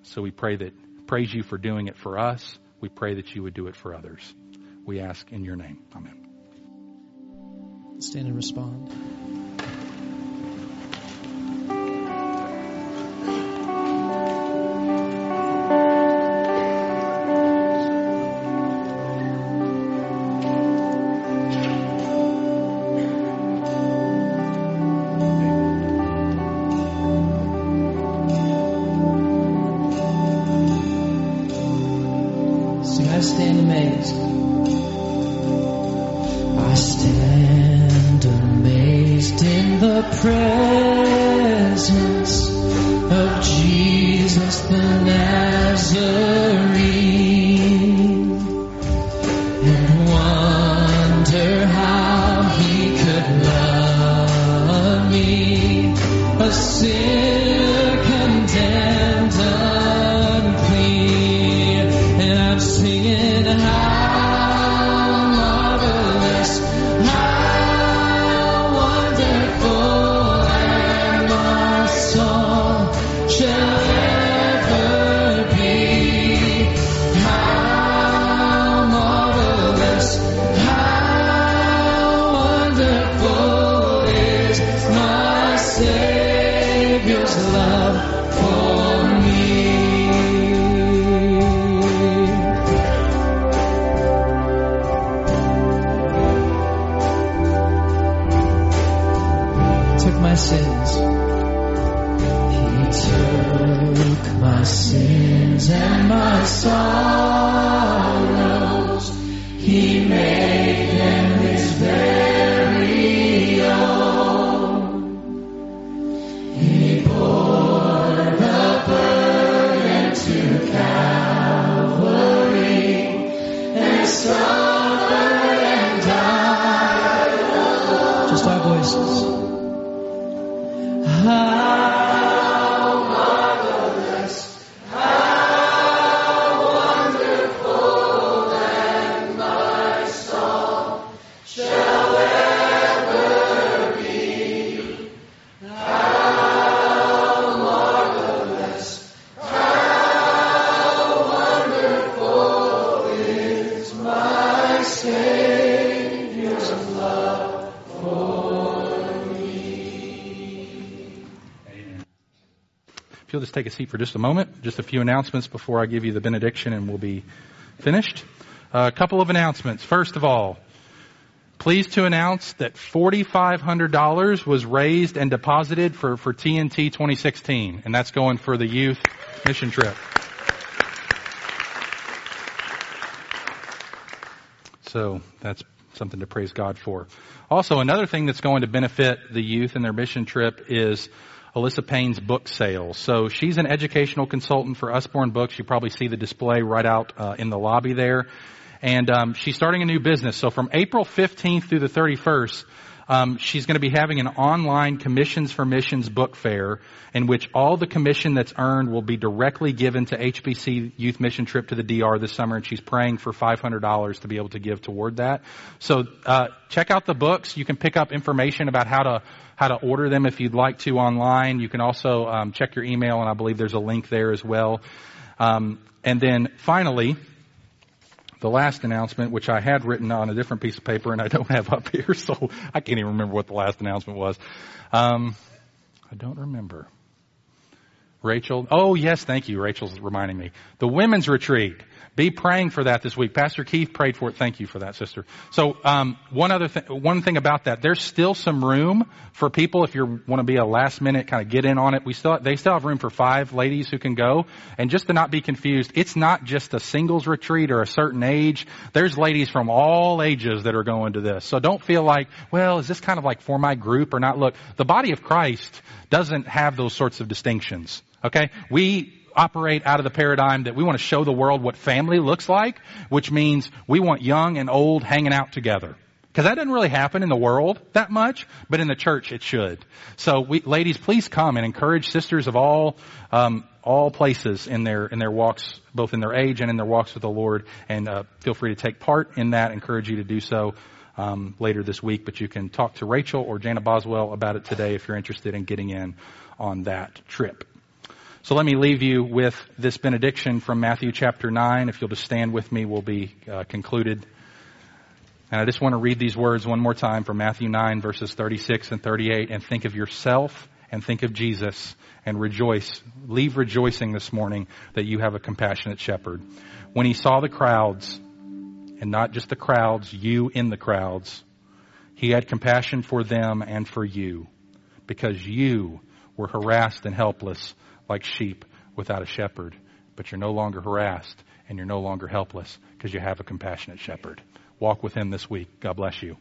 So we pray that praise you for doing it for us. We pray that you would do it for others. We ask in your name. Amen. Stand and respond. Love Just take a seat for just a moment, just a few announcements before I give you the benediction and we'll be finished. a couple of announcements. First of all, pleased to announce that $4,500 was raised and deposited for, for TNT 2016, and that's going for the youth mission trip. So that's something to praise God for. Also, another thing that's going to benefit the youth and their mission trip is Alyssa Payne's book sales. So she's an educational consultant for Usborne Books. You probably see the display right out uh, in the lobby there. And um, she's starting a new business. So from April 15th through the 31st, um, she's going to be having an online Commissions for Missions book fair in which all the commission that's earned will be directly given to HBC Youth Mission Trip to the DR this summer, and she's praying for $500 to be able to give toward that. So uh, check out the books. You can pick up information about how to how to order them if you'd like to online. You can also um, check your email, and I believe there's a link there as well. Um, and then finally, the last announcement, which I had written on a different piece of paper and I don't have up here, so I can't even remember what the last announcement was. Um, I don't remember. Rachel, oh yes, thank you. Rachel's reminding me. The women's retreat. Be praying for that this week. Pastor Keith prayed for it. Thank you for that, sister. So, um, one other thing, one thing about that, there's still some room for people if you want to be a last minute kind of get in on it. We still, they still have room for five ladies who can go. And just to not be confused, it's not just a singles retreat or a certain age. There's ladies from all ages that are going to this. So don't feel like, well, is this kind of like for my group or not? Look, the body of Christ doesn't have those sorts of distinctions. Okay? We operate out of the paradigm that we want to show the world what family looks like, which means we want young and old hanging out together. Because that doesn't really happen in the world that much, but in the church it should. So, we, ladies, please come and encourage sisters of all um, all places in their in their walks, both in their age and in their walks with the Lord. And uh, feel free to take part in that. Encourage you to do so um, later this week. But you can talk to Rachel or Jana Boswell about it today if you're interested in getting in on that trip. So let me leave you with this benediction from Matthew chapter 9. If you'll just stand with me, we'll be uh, concluded. And I just want to read these words one more time from Matthew 9 verses 36 and 38 and think of yourself and think of Jesus and rejoice. Leave rejoicing this morning that you have a compassionate shepherd. When he saw the crowds, and not just the crowds, you in the crowds, he had compassion for them and for you because you were harassed and helpless like sheep without a shepherd. But you're no longer harassed and you're no longer helpless because you have a compassionate shepherd. Walk with him this week. God bless you.